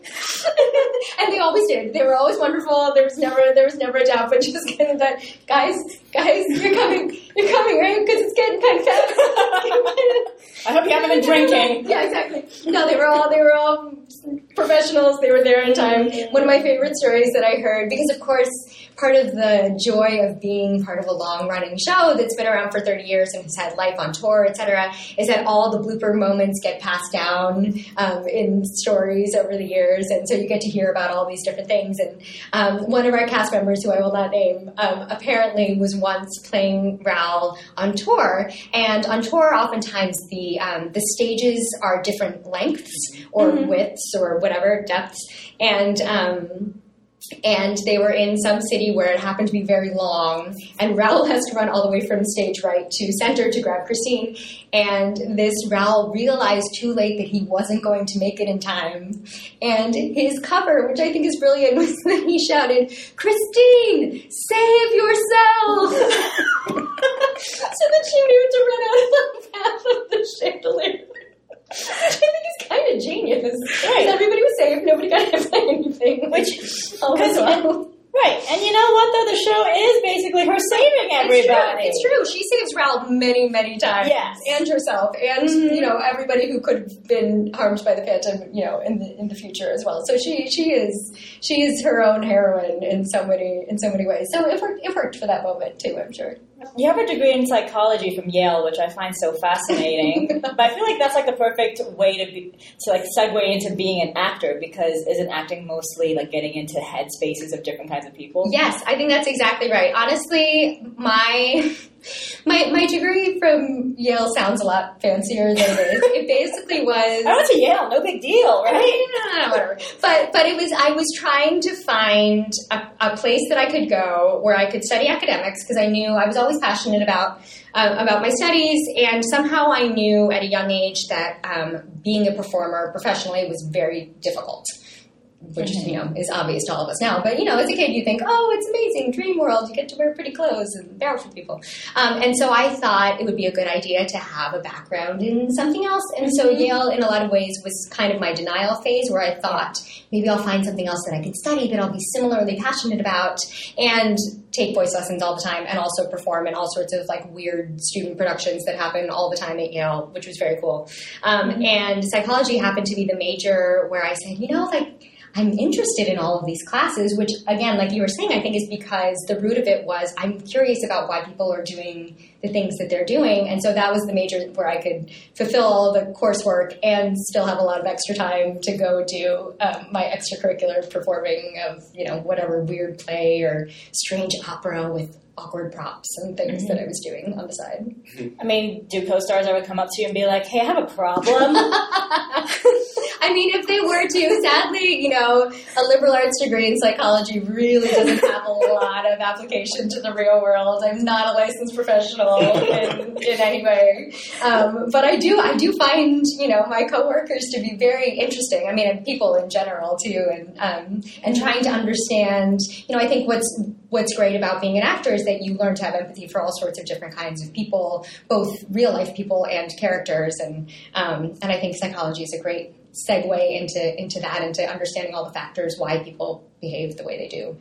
and they always did. They were always wonderful. There was never there was never a doubt, but just kind of that guys, guys, you're coming, you're coming, right? Because it's getting kind of fast. I hope you haven't been drinking. Yeah, exactly. No, they were all they were all professionals. They were there in time. One of my favorite stories that I heard, because of course, part of the joy of being part of a long running show that's been around for 30 years and has had life on tour, etc., is that all the blooper moments get passed down um, in stories over the years, and so you get to hear about all these different things. And um, one of our cast members, who I will not name, um, apparently was once playing Raoul on tour, and on tour, oftentimes the um, the stages are different lengths or widths or whatever depths, and um, and they were in some city where it happened to be very long, and Raoul has to run all the way from stage right to center to grab Christine. And this Raoul realized too late that he wasn't going to make it in time. And his cover, which I think is brilliant, was that he shouted, Christine, save yourself! so that she knew to run out of the path of the chandelier. Which I think is kind of genius. Right. Because everybody was safe, nobody got hit by anything. Which, because wow. Right, and you know what though? The show is basically her saving everybody. It's true. It's true. She saves Ralph many, many times. Yes. And herself, and Mhm. you know everybody who could have been harmed by the Phantom, you know, in the in the future as well. So she she is she is her own heroine in so many in so many ways. So it worked it worked for that moment too. I'm sure. You have a degree in psychology from Yale, which I find so fascinating. but I feel like that's like the perfect way to be to like segue into being an actor because isn't acting mostly like getting into head spaces of different kinds of people? Yes, I think that's exactly right. Honestly, my my my degree from Yale sounds a lot fancier than it is. It basically was. I went to Yale, no big deal, right? No, no, no, whatever. But but it was I was trying to find a, a place that I could go where I could study academics because I knew I was always passionate about um, about my studies and somehow I knew at a young age that um, being a performer professionally was very difficult. Which is, you know is obvious to all of us now, but you know, as a kid, you think, "Oh, it's amazing, dream world! You get to wear pretty clothes and bounce with people." Um, and so I thought it would be a good idea to have a background in something else. And so Yale, in a lot of ways, was kind of my denial phase where I thought maybe I'll find something else that I could study that I'll be similarly passionate about and take voice lessons all the time and also perform in all sorts of like weird student productions that happen all the time at Yale, which was very cool. Um, and psychology happened to be the major where I said, you know, like I'm interested in all of these classes, which again, like you were saying, I think is because the root of it was I'm curious about why people are doing the things that they're doing. And so that was the major where I could fulfill all the coursework and still have a lot of extra time to go do um, my extracurricular performing of, you know, whatever weird play or strange opera with awkward props and things that I was doing on the side. I mean, do co-stars ever come up to you and be like, "Hey, I have a problem"? I mean, if they were to, sadly, you know, a liberal arts degree in psychology really doesn't have a lot of application to the real world. I'm not a licensed professional in, in any way, um, but I do, I do find, you know, my coworkers to be very interesting. I mean, people in general too, and um, and trying to understand. You know, I think what's what's great about being an actor is that you learn to have empathy for all sorts of different kinds of people, both real life people and characters, and um, and I think psychology is a great segue into into that into understanding all the factors why people behave the way they do.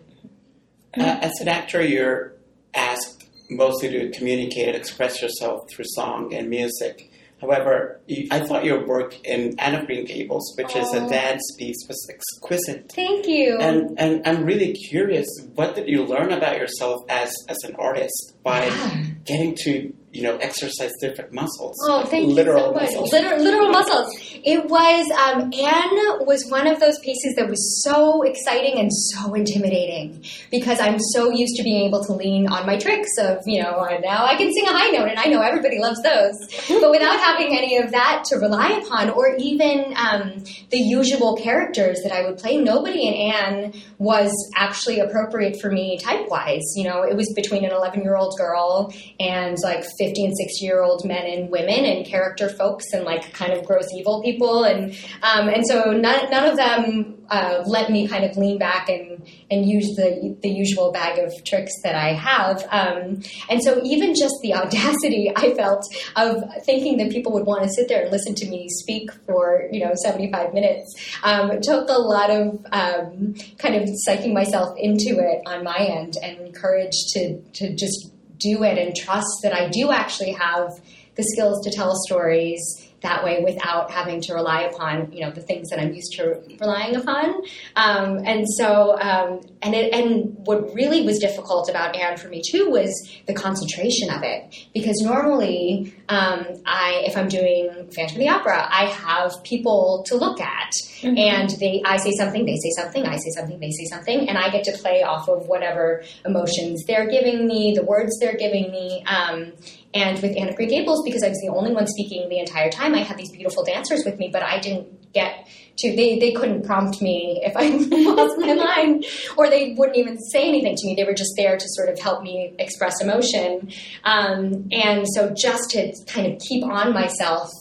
Uh, as an actor, you're asked mostly to communicate and express yourself through song and music. However, I thought your work in Anne of Green Gables, which is a Oh. dance piece, was exquisite. Thank you. And and I'm really curious, what did you learn about yourself as as an artist by Yeah. getting to you know exercise different muscles? Oh, thank literal you so much. muscles. Literal, literal muscles. It was um, Anne was one of those pieces that was so exciting and so intimidating because I'm so used to being able to lean on my tricks of you know now I can sing a high note and I know everybody loves those, but without having any of that to rely upon or even um, the usual characters that I would play. Nobody in Anne was actually appropriate for me type wise. You know, it was between an 11 year old girl and like 50 and 60 year old men and women and character folks and like kind of gross evil people. And um, and so none, none of them uh, let me kind of lean back and and use the the usual bag of tricks that I have. Um, and so even just the audacity I felt of thinking that people would want to sit there and listen to me speak for you know 75 minutes um, took a lot of um, kind of psyching myself into it on my end and courage to to just do it and trust that I do actually have the skills to tell stories that way without having to rely upon you know the things that I'm used to relying upon. Um, and so um, and it, and what really was difficult about Anne for me too was the concentration of it. Because normally um, I if I'm doing Phantom of the Opera I have people to look at. And they I say something they say something I say something they say something. And I get to play off of whatever emotions they're giving me the words they're giving me. Um, and with Anne of Gables, because I was the only one speaking the entire time, I had these beautiful dancers with me, but I didn't get to, they, they couldn't prompt me if I lost my line, or they wouldn't even say anything to me. They were just there to sort of help me express emotion. Um, and so just to kind of keep on myself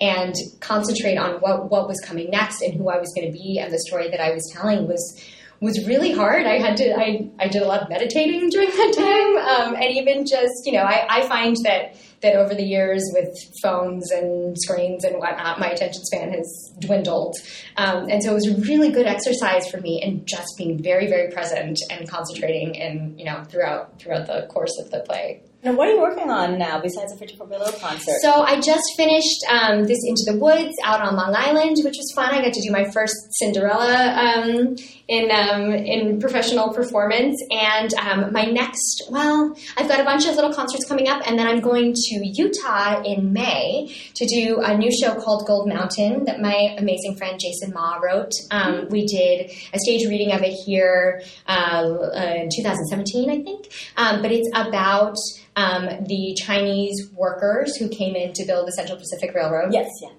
and concentrate on what, what was coming next and who I was going to be and the story that I was telling was was really hard. I had to, I, I did a lot of meditating during that time. Um, and even just, you know, I, I find that that over the years with phones and screens and whatnot, my attention span has dwindled. Um, and so it was a really good exercise for me in just being very, very present and concentrating and, you know, throughout, throughout the course of the play. Now, what are you working on now besides the 54 Below concert? So I just finished um, this Into the Woods out on Long Island, which was fun. I got to do my first Cinderella um, in um, in professional performance, and um, my next well, I've got a bunch of little concerts coming up, and then I'm going to Utah in May to do a new show called Gold Mountain that my amazing friend Jason Ma wrote. Um, we did a stage reading of it here uh, in 2017, I think, um, but it's about um, the Chinese workers who came in to build the Central Pacific Railroad. yes, yeah.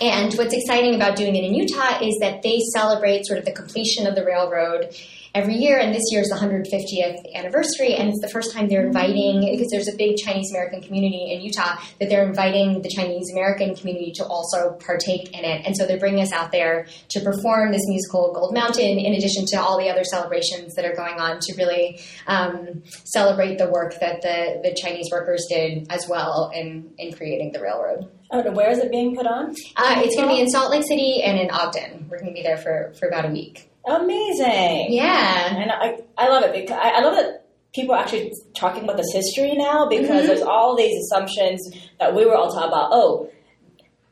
And what's exciting about doing it in Utah is that they celebrate sort of the completion of the railroad every year, and this year is the 150th anniversary, and it's the first time they're inviting, because there's a big Chinese American community in Utah, that they're inviting the Chinese American community to also partake in it. And so they're bringing us out there to perform this musical Gold Mountain, in addition to all the other celebrations that are going on to really um, celebrate the work that the, the Chinese workers did as well in, in creating the railroad. Oh, and where is it being put on? Uh, it's going to be in Salt Lake City and in Ogden. We're going to be there for, for about a week. Amazing. Yeah. And I, I love it because I, I love that people are actually talking about this history now because Mhm. there's all these assumptions that we were all taught about. Oh,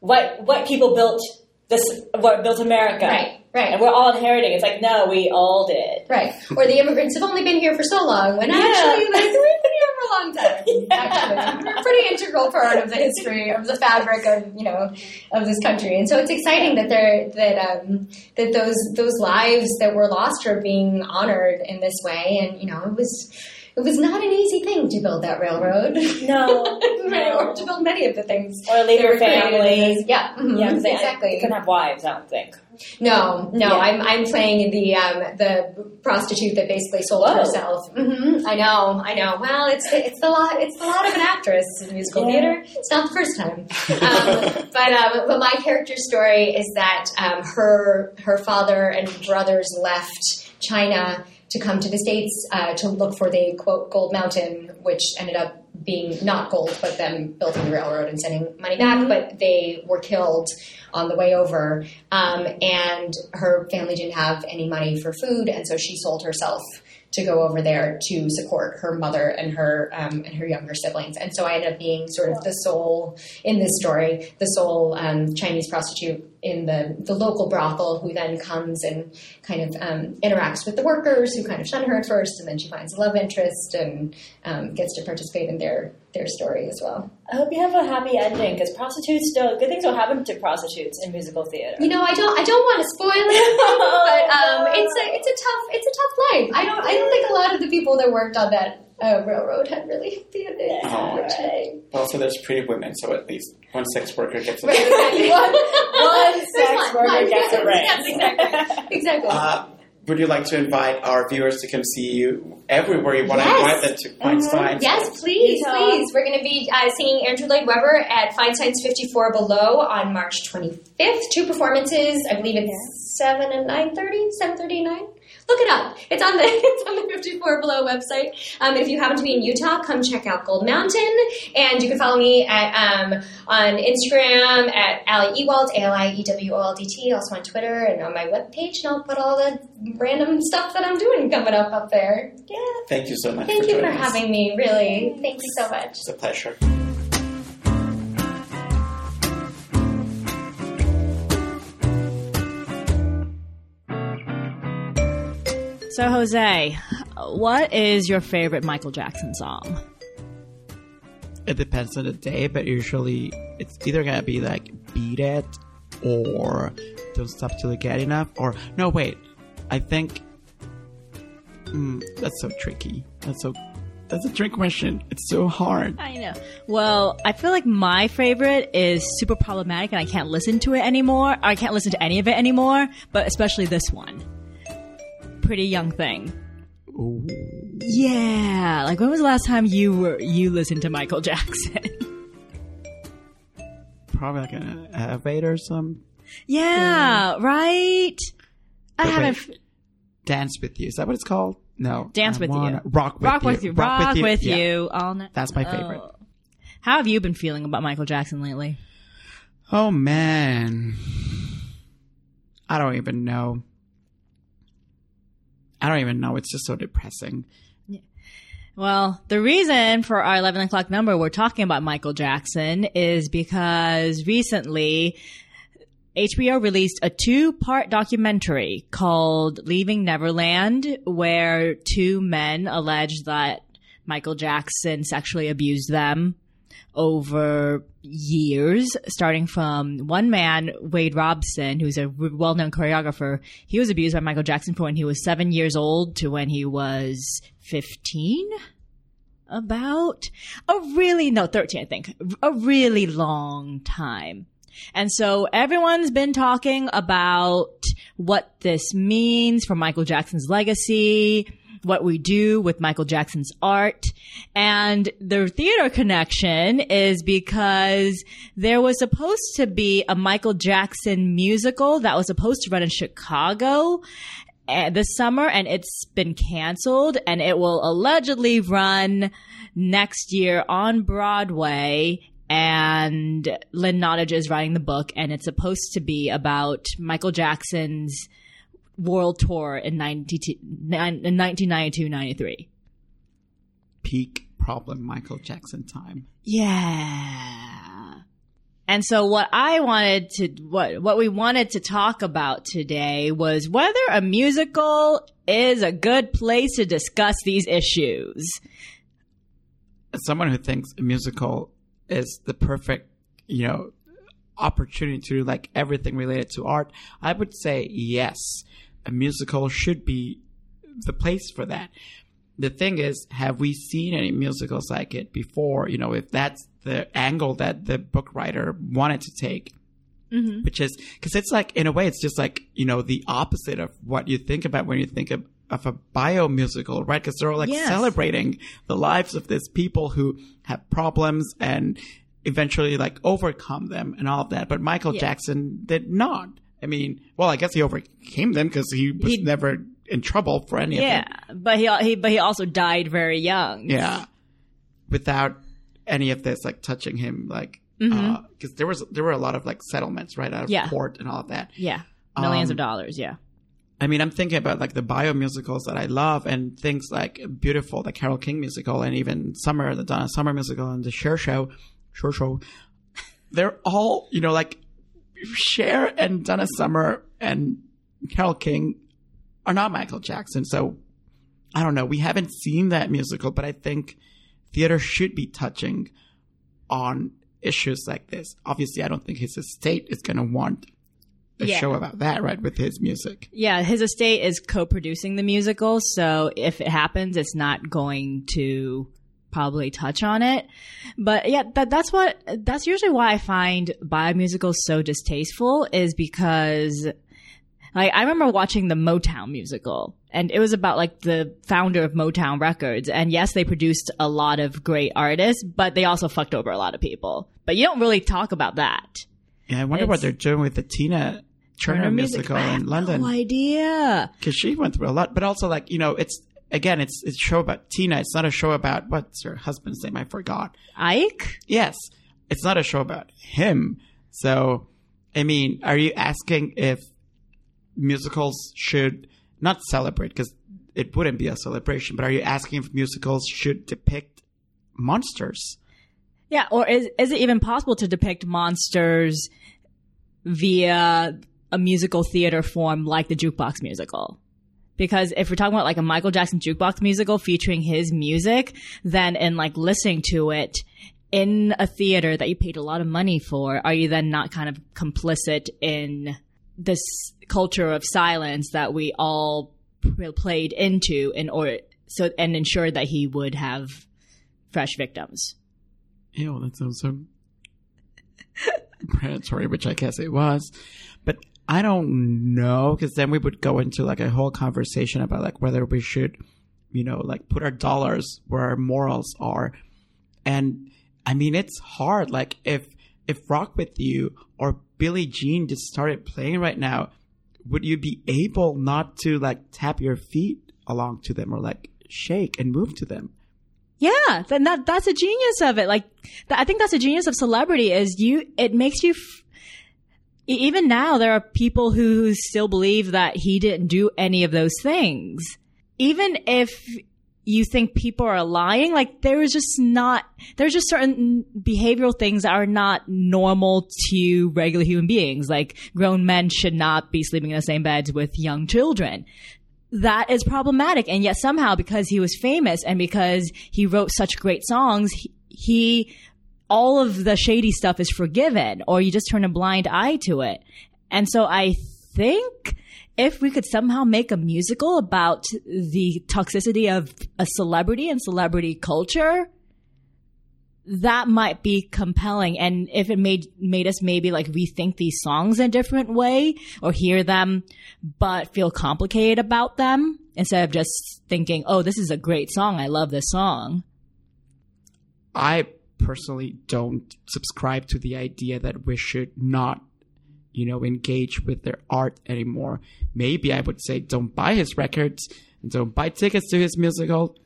white white people built this, what built America, Right, right. And we're all inheriting. It's like no, we all did. Right. Or the immigrants have only been here for so long when Yeah. actually like we've been here for a long time. Actually. We're a pretty integral part of the history of the fabric of, you know, of this country. And so it's exciting that there that um that those those lives that were lost are being honored in this way. And, you know, it was it was not an easy thing to build that railroad. No, or to build many of the things. or leave that your were created in family. this- Yeah, mhm, Yeah, exactly. they couldn't have wives. I don't think. No, no, Yeah. I'm I'm playing the um, the prostitute that basically sold Whoa. herself. hmm I know, I know. Well, it's it's the lot it's the lot of an actress in musical Yeah. theater. It's not the first time, um, but um, but my character's story is that um, her her father and brothers left China to come to the states uh, to look for the quote gold mountain, which ended up being not gold, but them building the railroad and sending money back. But they were killed on the way over, um, and her family didn't have any money for food, and so she sold herself to go over there to support her mother and her um, and her younger siblings. And so I ended up being sort of the sole in this story, the sole um, Chinese prostitute in the the local brothel, who then comes and kind of um, interacts with the workers, who kind of shun her at first, and then she finds a love interest and um, gets to participate in their their story as well. I hope you have a happy ending because prostitutes still good things will happen to prostitutes in musical theater. You know, I don't I don't want to spoil it, but um, it's a it's a tough it's a tough life. I don't I don't think a lot of the people that worked on that uh, railroad had really the ending. Yeah, unfortunately. Also, there's pretty women, so at least one sex worker gets a Right. One, one sex one, worker one, gets yes, a raise. yes, exactly. Exactly. Uh, would you like to invite our viewers to come see you everywhere you want to Yes. invite them to Feinstein? Yes, please, Utah. please. We're going to be uh, singing Andrew Lloyd Webber at Feinstein's 54 Below on March 25th. Two performances. I believe it's 7 and 9.30, 7.30 and 9. Look it up. It's on the it's on the 54 Below website. Um, if you happen to be in Utah, come check out Gold Mountain. And you can follow me at um, on Instagram at Ali Ewoldt, A-L-I-E-W-O-L-D-T, also on Twitter and on my webpage. And I'll put all the random stuff that I'm doing coming up up there. Yeah. Thank you so much Thank for you for us. having me, really. Thank you so much. It's a pleasure. So, Jose, what is your favorite Michael Jackson song? It depends on the day, but usually it's either gonna be like "Beat It" or "Don't Stop Till You Get Enough." Or no, wait, I think mm, that's so tricky. That's so that's a trick question. It's so hard. I know. Well, I feel like my favorite is super problematic and I can't listen to it anymore. I can't listen to any of it anymore, but especially this one. Pretty Young Thing. Ooh. Yeah. Like when was the last time you were you listened to Michael Jackson? Probably like an elevator or some. yeah, right? I haven't wait. Dance with you. Is that what it's called? No. Dance I with you. Rock with Rock you. with you. Rock with you. Yeah. all night. That's my favorite. Oh. How have you been feeling about Michael Jackson lately? Oh man. I don't even know. I don't even know. It's just so depressing. Well, the reason for our 11 o'clock number we're talking about Michael Jackson is because recently HBO released a two part documentary called Leaving Neverland, where two men allege that Michael Jackson sexually abused them over years, starting from one man, Wade Robson, who's a well known choreographer. He was abused by Michael Jackson from when he was seven years old to when he was 15 about? A really no 13 i think. A really long time. And so everyone's been talking about what this means for michael jackson's legacy what we do with michael jackson's art. And the theater connection is because there was supposed to be a michael jackson musical that was supposed to run in chicago uh, this summer and it's been canceled and it will allegedly run next year on Broadway and Lynn Nottage is writing the book and it's supposed to be about Michael Jackson's world tour in 1992-93. Peak problem Michael Jackson time. Yeah. And so what I wanted to, what, what we wanted to talk about today was whether a musical is a good place to discuss these issues. As someone who thinks a musical is the perfect, you know, opportunity to do like everything related to art, I would say yes, a musical should be the place for that. The thing is, have we seen any musicals like it before? You know, if that's the angle that the book writer wanted to take. Mm-hmm. Which is because it's like in a way it's just like you know the opposite of what you think about when you think of, of a bio musical, right? Because they're all like Yes. celebrating the lives of these people who have problems and eventually like overcome them and all of that. But Michael Yeah. Jackson did not. I mean, well, I guess he overcame them because he was He- never in trouble for any of Yeah, but he, he but he also died very young. Yeah, without any of this like touching him, like because there was there were a lot of like settlements right out of Mm-hmm. Yeah. court and all of that. Yeah, millions Um, of dollars. Yeah, I mean, I'm thinking about like the bio musicals that I love and things like Beautiful, the Carole King musical, and even Summer, the Donna Summer musical, and the Cher Show, Cher Show. They're all, you know, like Cher and Donna Summer and Carole King are not Michael Jackson. So I don't know. We haven't seen that musical, but I think theater should be touching on issues like this. Obviously, I don't think his estate is going to want a Yeah. show about that, right? With his music. yeah. His estate is co-producing the musical, so if it happens, it's not going to probably touch on it. But yeah, that that's what that's usually why I find bio musicals so distasteful is because like I remember watching the Motown musical and it was about like the founder of Motown Records and yes they produced a lot of great artists but they also fucked over a lot of people. But you don't really talk about that. Yeah, I wonder what they're doing with the Tina Turner, musical I have in London No idea. because she went through a lot. But also, like you know, it's again, it's it's a show about Tina. It's not a show about what's her husband's name. I forgot. Ike? Yes, it's not a show about him. So, I mean, are you asking if musicals should not celebrate because it wouldn't be a celebration? But are you asking if musicals should depict monsters? Yeah, or is is it even possible to depict monsters via a musical theater form like the jukebox musical? Because if we're talking about like a Michael Jackson jukebox musical featuring his music, then in like listening to it in a theater that you paid a lot of money for, are you then not kind of complicit in this culture of silence that we all played into in order so and ensured that he would have fresh victims? Ew, that sounds so predatory, which I guess it was. But I don't know, because then we would go into like a whole conversation about like whether we should, you know, like put our dollars where our morals are. And I mean, it's hard. Like if, if Rock With You or Billie Jean just started playing right now, would you be able not to like tap your feet along to them or like shake and move to them? Yeah, then that that's a genius of it. Like, th- I think that's a genius of celebrity is you. It makes you. F- even now, there are people who still believe that he didn't do any of those things. Even if you think people are lying, like there is just not. There's just certain behavioral things that are not normal to regular human beings. Like grown men should not be sleeping in the same beds with young children that is problematic. And yet somehow because he was famous and because he wrote such great songs, he, he, all of the shady stuff is forgiven or you just turn a blind eye to it. And so I think if we could somehow make a musical about the toxicity of a celebrity and celebrity culture, that might be compelling. And if it made, made us maybe like rethink these songs in a different way or hear them, but feel complicated about them instead of just thinking, oh, this is a great song. I love this song. I personally don't subscribe to the idea that we should not, you know, engage with their art anymore. Maybe I would say don't buy his records and don't buy tickets to his musical.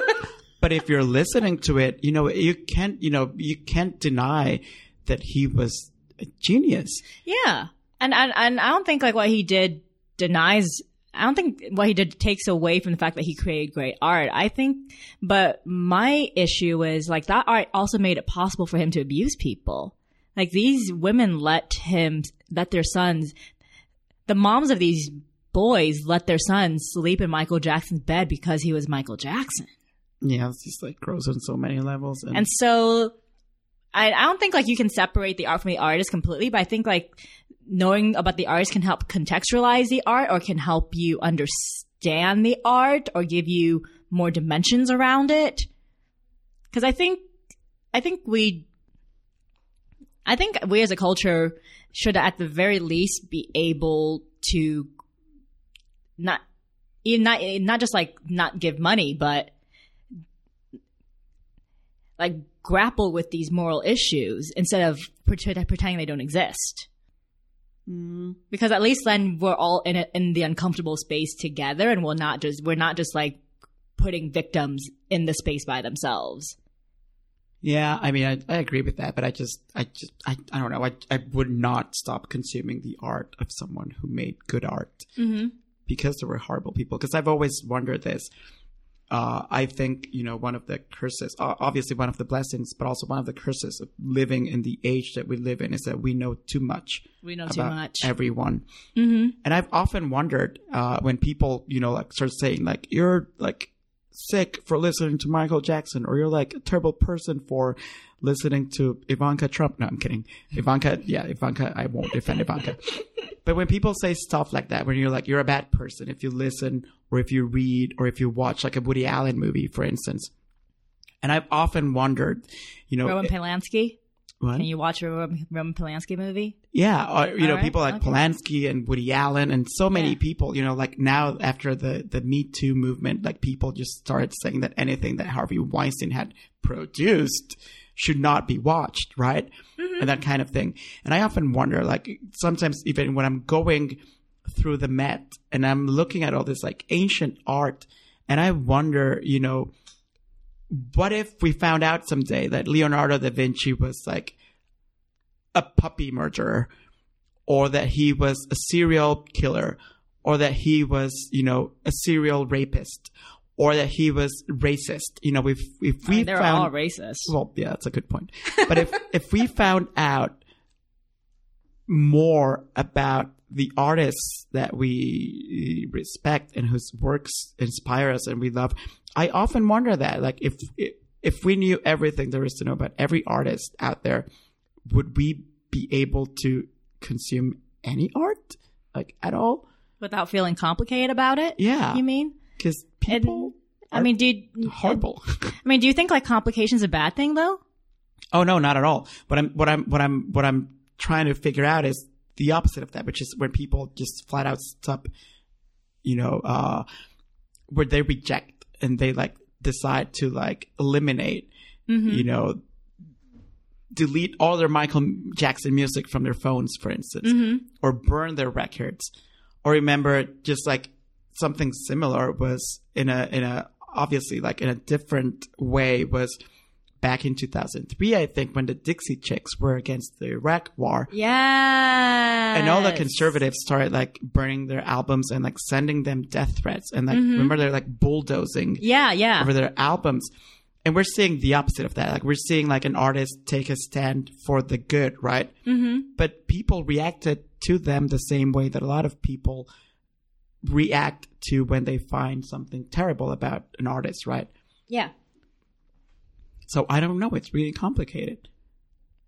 but if you're listening to it, you know, you can't, you know, you can't deny that he was a genius. Yeah. And, and, and I don't think like what he did denies I don't think what he did takes away from the fact that he created great art. I think, but my issue is like that art also made it possible for him to abuse people. Like these women let him, let their sons, the moms of these boys let their sons sleep in Michael Jackson's bed because he was Michael Jackson. Yeah, it's just like gross on so many levels. And so I, I don't think like you can separate the art from the artist completely, but I think like knowing about the artist can help contextualize the art or can help you understand the art or give you more dimensions around it. Cause I think, I think we, I think we as a culture should at the very least be able to not, not, not just like not give money, but like grapple with these moral issues instead of pretending they don't exist. Mm. Because at least then we're all in it in the uncomfortable space together, and we're not just we're not just like putting victims in the space by themselves. Yeah, I mean, I, I agree with that, but I just, I just, I, I don't know. I, I would not stop consuming the art of someone who made good art mm-hmm. because there were horrible people. Because I've always wondered this uh, I think you know one of the curses, uh, obviously one of the blessings, but also one of the curses of living in the age that we live in is that we know too much. We know too much. Everyone, mm-hmm. and I've often wondered uh, when people, you know, like start saying like you're like sick for listening to Michael Jackson, or you're like a terrible person for listening to Ivanka Trump. No, I'm kidding. Ivanka, yeah, Ivanka. I won't defend Ivanka. But when people say stuff like that, when you're like, you're a bad person if you listen or if you read or if you watch like a Woody Allen movie, for instance. And I've often wondered, you know, Roman Polanski. What? Can you watch a Roman, Polanski movie? Yeah, or, you All know, right, people like okay. Polanski and Woody Allen and so many Yeah. people, you know, like now after the, the Me Too movement, like people just started saying that anything that Harvey Weinstein had produced should not be watched, right? Mm-hmm. And that kind of thing. And I often wonder, like, sometimes even when I'm going through the Met and I'm looking at all this like ancient art and I wonder, you know, what if we found out someday that Leonardo da Vinci was like a puppy murderer or that he was a serial killer or that he was, you know, a serial rapist or that he was racist. You know, if if I we mean, they're found all racist. well, yeah, that's a good point. But if if we found out more about the artists that we respect and whose works inspire us and we love, I often wonder that, like, if if we knew everything there is to know about every artist out there, would we be able to consume any art, like at all? Without feeling complicated about it? Yeah, You mean? because people. I mean, do you, horrible. I mean, do you think like complications a bad thing though? Oh no, not at all. But I'm what I'm what I'm what I'm trying to figure out is the opposite of that, which is when people just flat out stop, you know, uh, where they reject and they like decide to like eliminate, Mm-hmm. you know, delete all their Michael Jackson music from their phones, for instance, Mm-hmm. or burn their records, or remember just like something similar was in a in a obviously like in a different way was back in 2003, I think, when the Dixie Chicks were against the Iraq War. Yeah. And all the conservatives started like burning their albums and like sending them death threats. And like, remember they're like bulldozing Yeah, yeah. over their albums. And we're seeing the opposite of that. Like we're seeing like an artist take a stand for the good, right? Mm-hmm. But people reacted to them the same way that a lot of people react to when they find something terrible about an artist, right? Yeah. So I don't know. It's really complicated.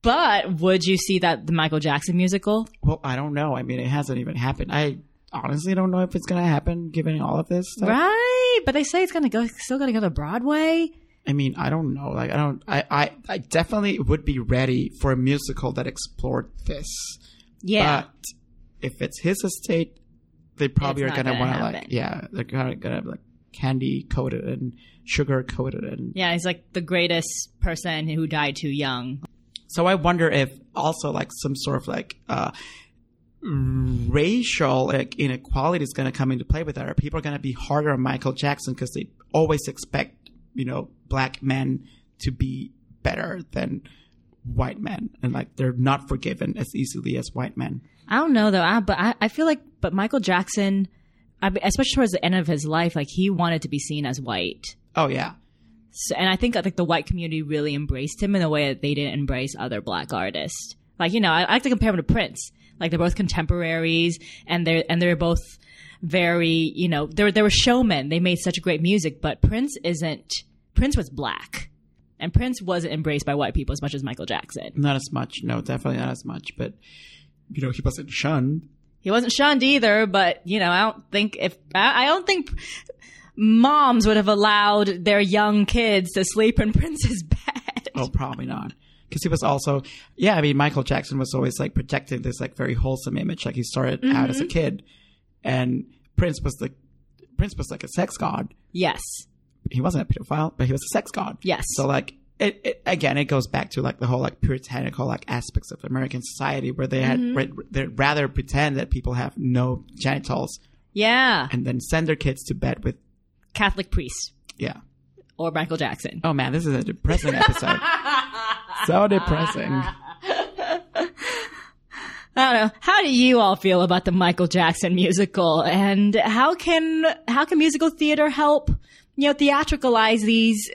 But would you see that the Michael Jackson musical? Well, I don't know. I mean, it hasn't even happened. I honestly don't know if it's going to happen given all of this stuff. Right. But they say it's gonna go still gonna go to Broadway. I mean, I don't know. Like, I don't, I, I, I definitely would be ready for a musical that explored this. Yeah. But if it's his estate, they probably It's are going to gonna want to like, yeah, they're going to going to like candy coated and sugar coated and yeah, he's like the greatest person who died too young. so I wonder if also like some sort of like uh racial like inequality is going to come into play with that. Are people going to be harder on Michael Jackson because they always expect you know black men to be better than white men and like they're not forgiven as easily as white men. I don't know though, I, but I, I feel like, but Michael Jackson, especially towards the end of his life, like he wanted to be seen as white. Oh yeah. So, and I think like the white community really embraced him in a way that they didn't embrace other black artists. Like you know, I, I like to compare him to Prince. Like they're both contemporaries, and they're and they're both very you know they were they were showmen. They made such great music, but Prince isn't. Prince was black, and Prince wasn't embraced by white people as much as Michael Jackson. Not as much. No, definitely not as much. But you know, he wasn't shunned. He wasn't shunned either, but you know, I don't think if I, I don't think moms would have allowed their young kids to sleep in Prince's bed. Oh, probably not. Because he was also, yeah, I mean, Michael Jackson was always like projecting this like very wholesome image. Like he started out as a mm-hmm. kid, and Prince was like, Prince was like a sex god. Yes. He wasn't a pedophile, but he was a sex god. Yes. So like, it, it again, it goes back to like the whole like puritanical like aspects of American society where they had mm-hmm. ra- they'd rather pretend that people have no genitals Yeah. and then send their kids to bed with Catholic priests, yeah. or Michael Jackson. Oh man, this is a depressing episode. so depressing. I don't know. How do you all feel about the Michael Jackson musical and how can how can musical theater help, you know, theatricalize these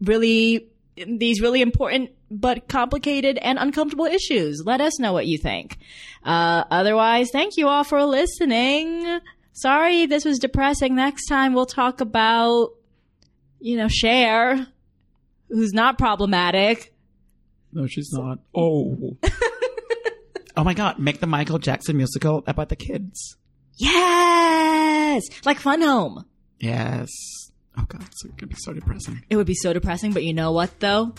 really these really important but complicated and uncomfortable issues? Let us know what you think. Uh, otherwise, thank you all for listening. Sorry this was depressing. Next time we'll talk about you know, Cher, who's not problematic. No, she's not. Oh. oh my god, make the Michael Jackson musical about the kids. Yes! Like Fun Home. Yes. Oh god, it's gonna be so depressing. It would be so depressing, but you know what though?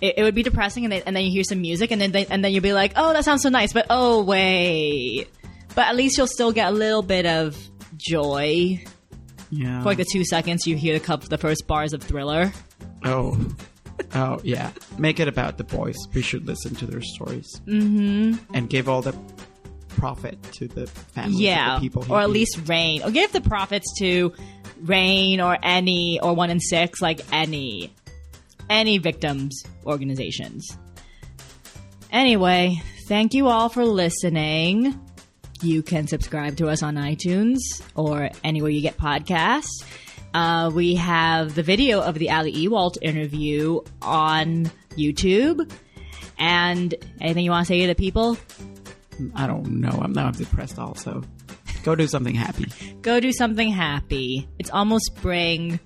It, it would be depressing, and then, and then you hear some music, and then they, and then you'll be like, "Oh, that sounds so nice," but oh wait. But at least you'll still get a little bit of joy Yeah. for like the two seconds you hear the cup, the first bars of Thriller. oh. Oh yeah. Make it about the boys. We should listen to their stories. Mm-hmm. And give all the profit to the families Yeah, the people. or at least RAINN, or give the profits to RAINN or any or One in Six, like any any victims organizations. Anyway, thank you all for listening. You can subscribe to us on iTunes or anywhere you get podcasts. Uh, we have the video of the Ali Ewoldt interview on YouTube. And anything you want to say to the people? I don't know. I'm now I'm depressed also. Go do something happy. Go do something happy. It's almost spring.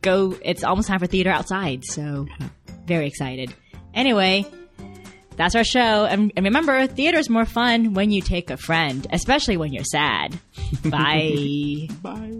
Go. It's almost time for theater outside. So, very excited. Anyway, that's our show. And, and remember, theater's more fun when you take a friend, especially when you're sad. Bye. Bye.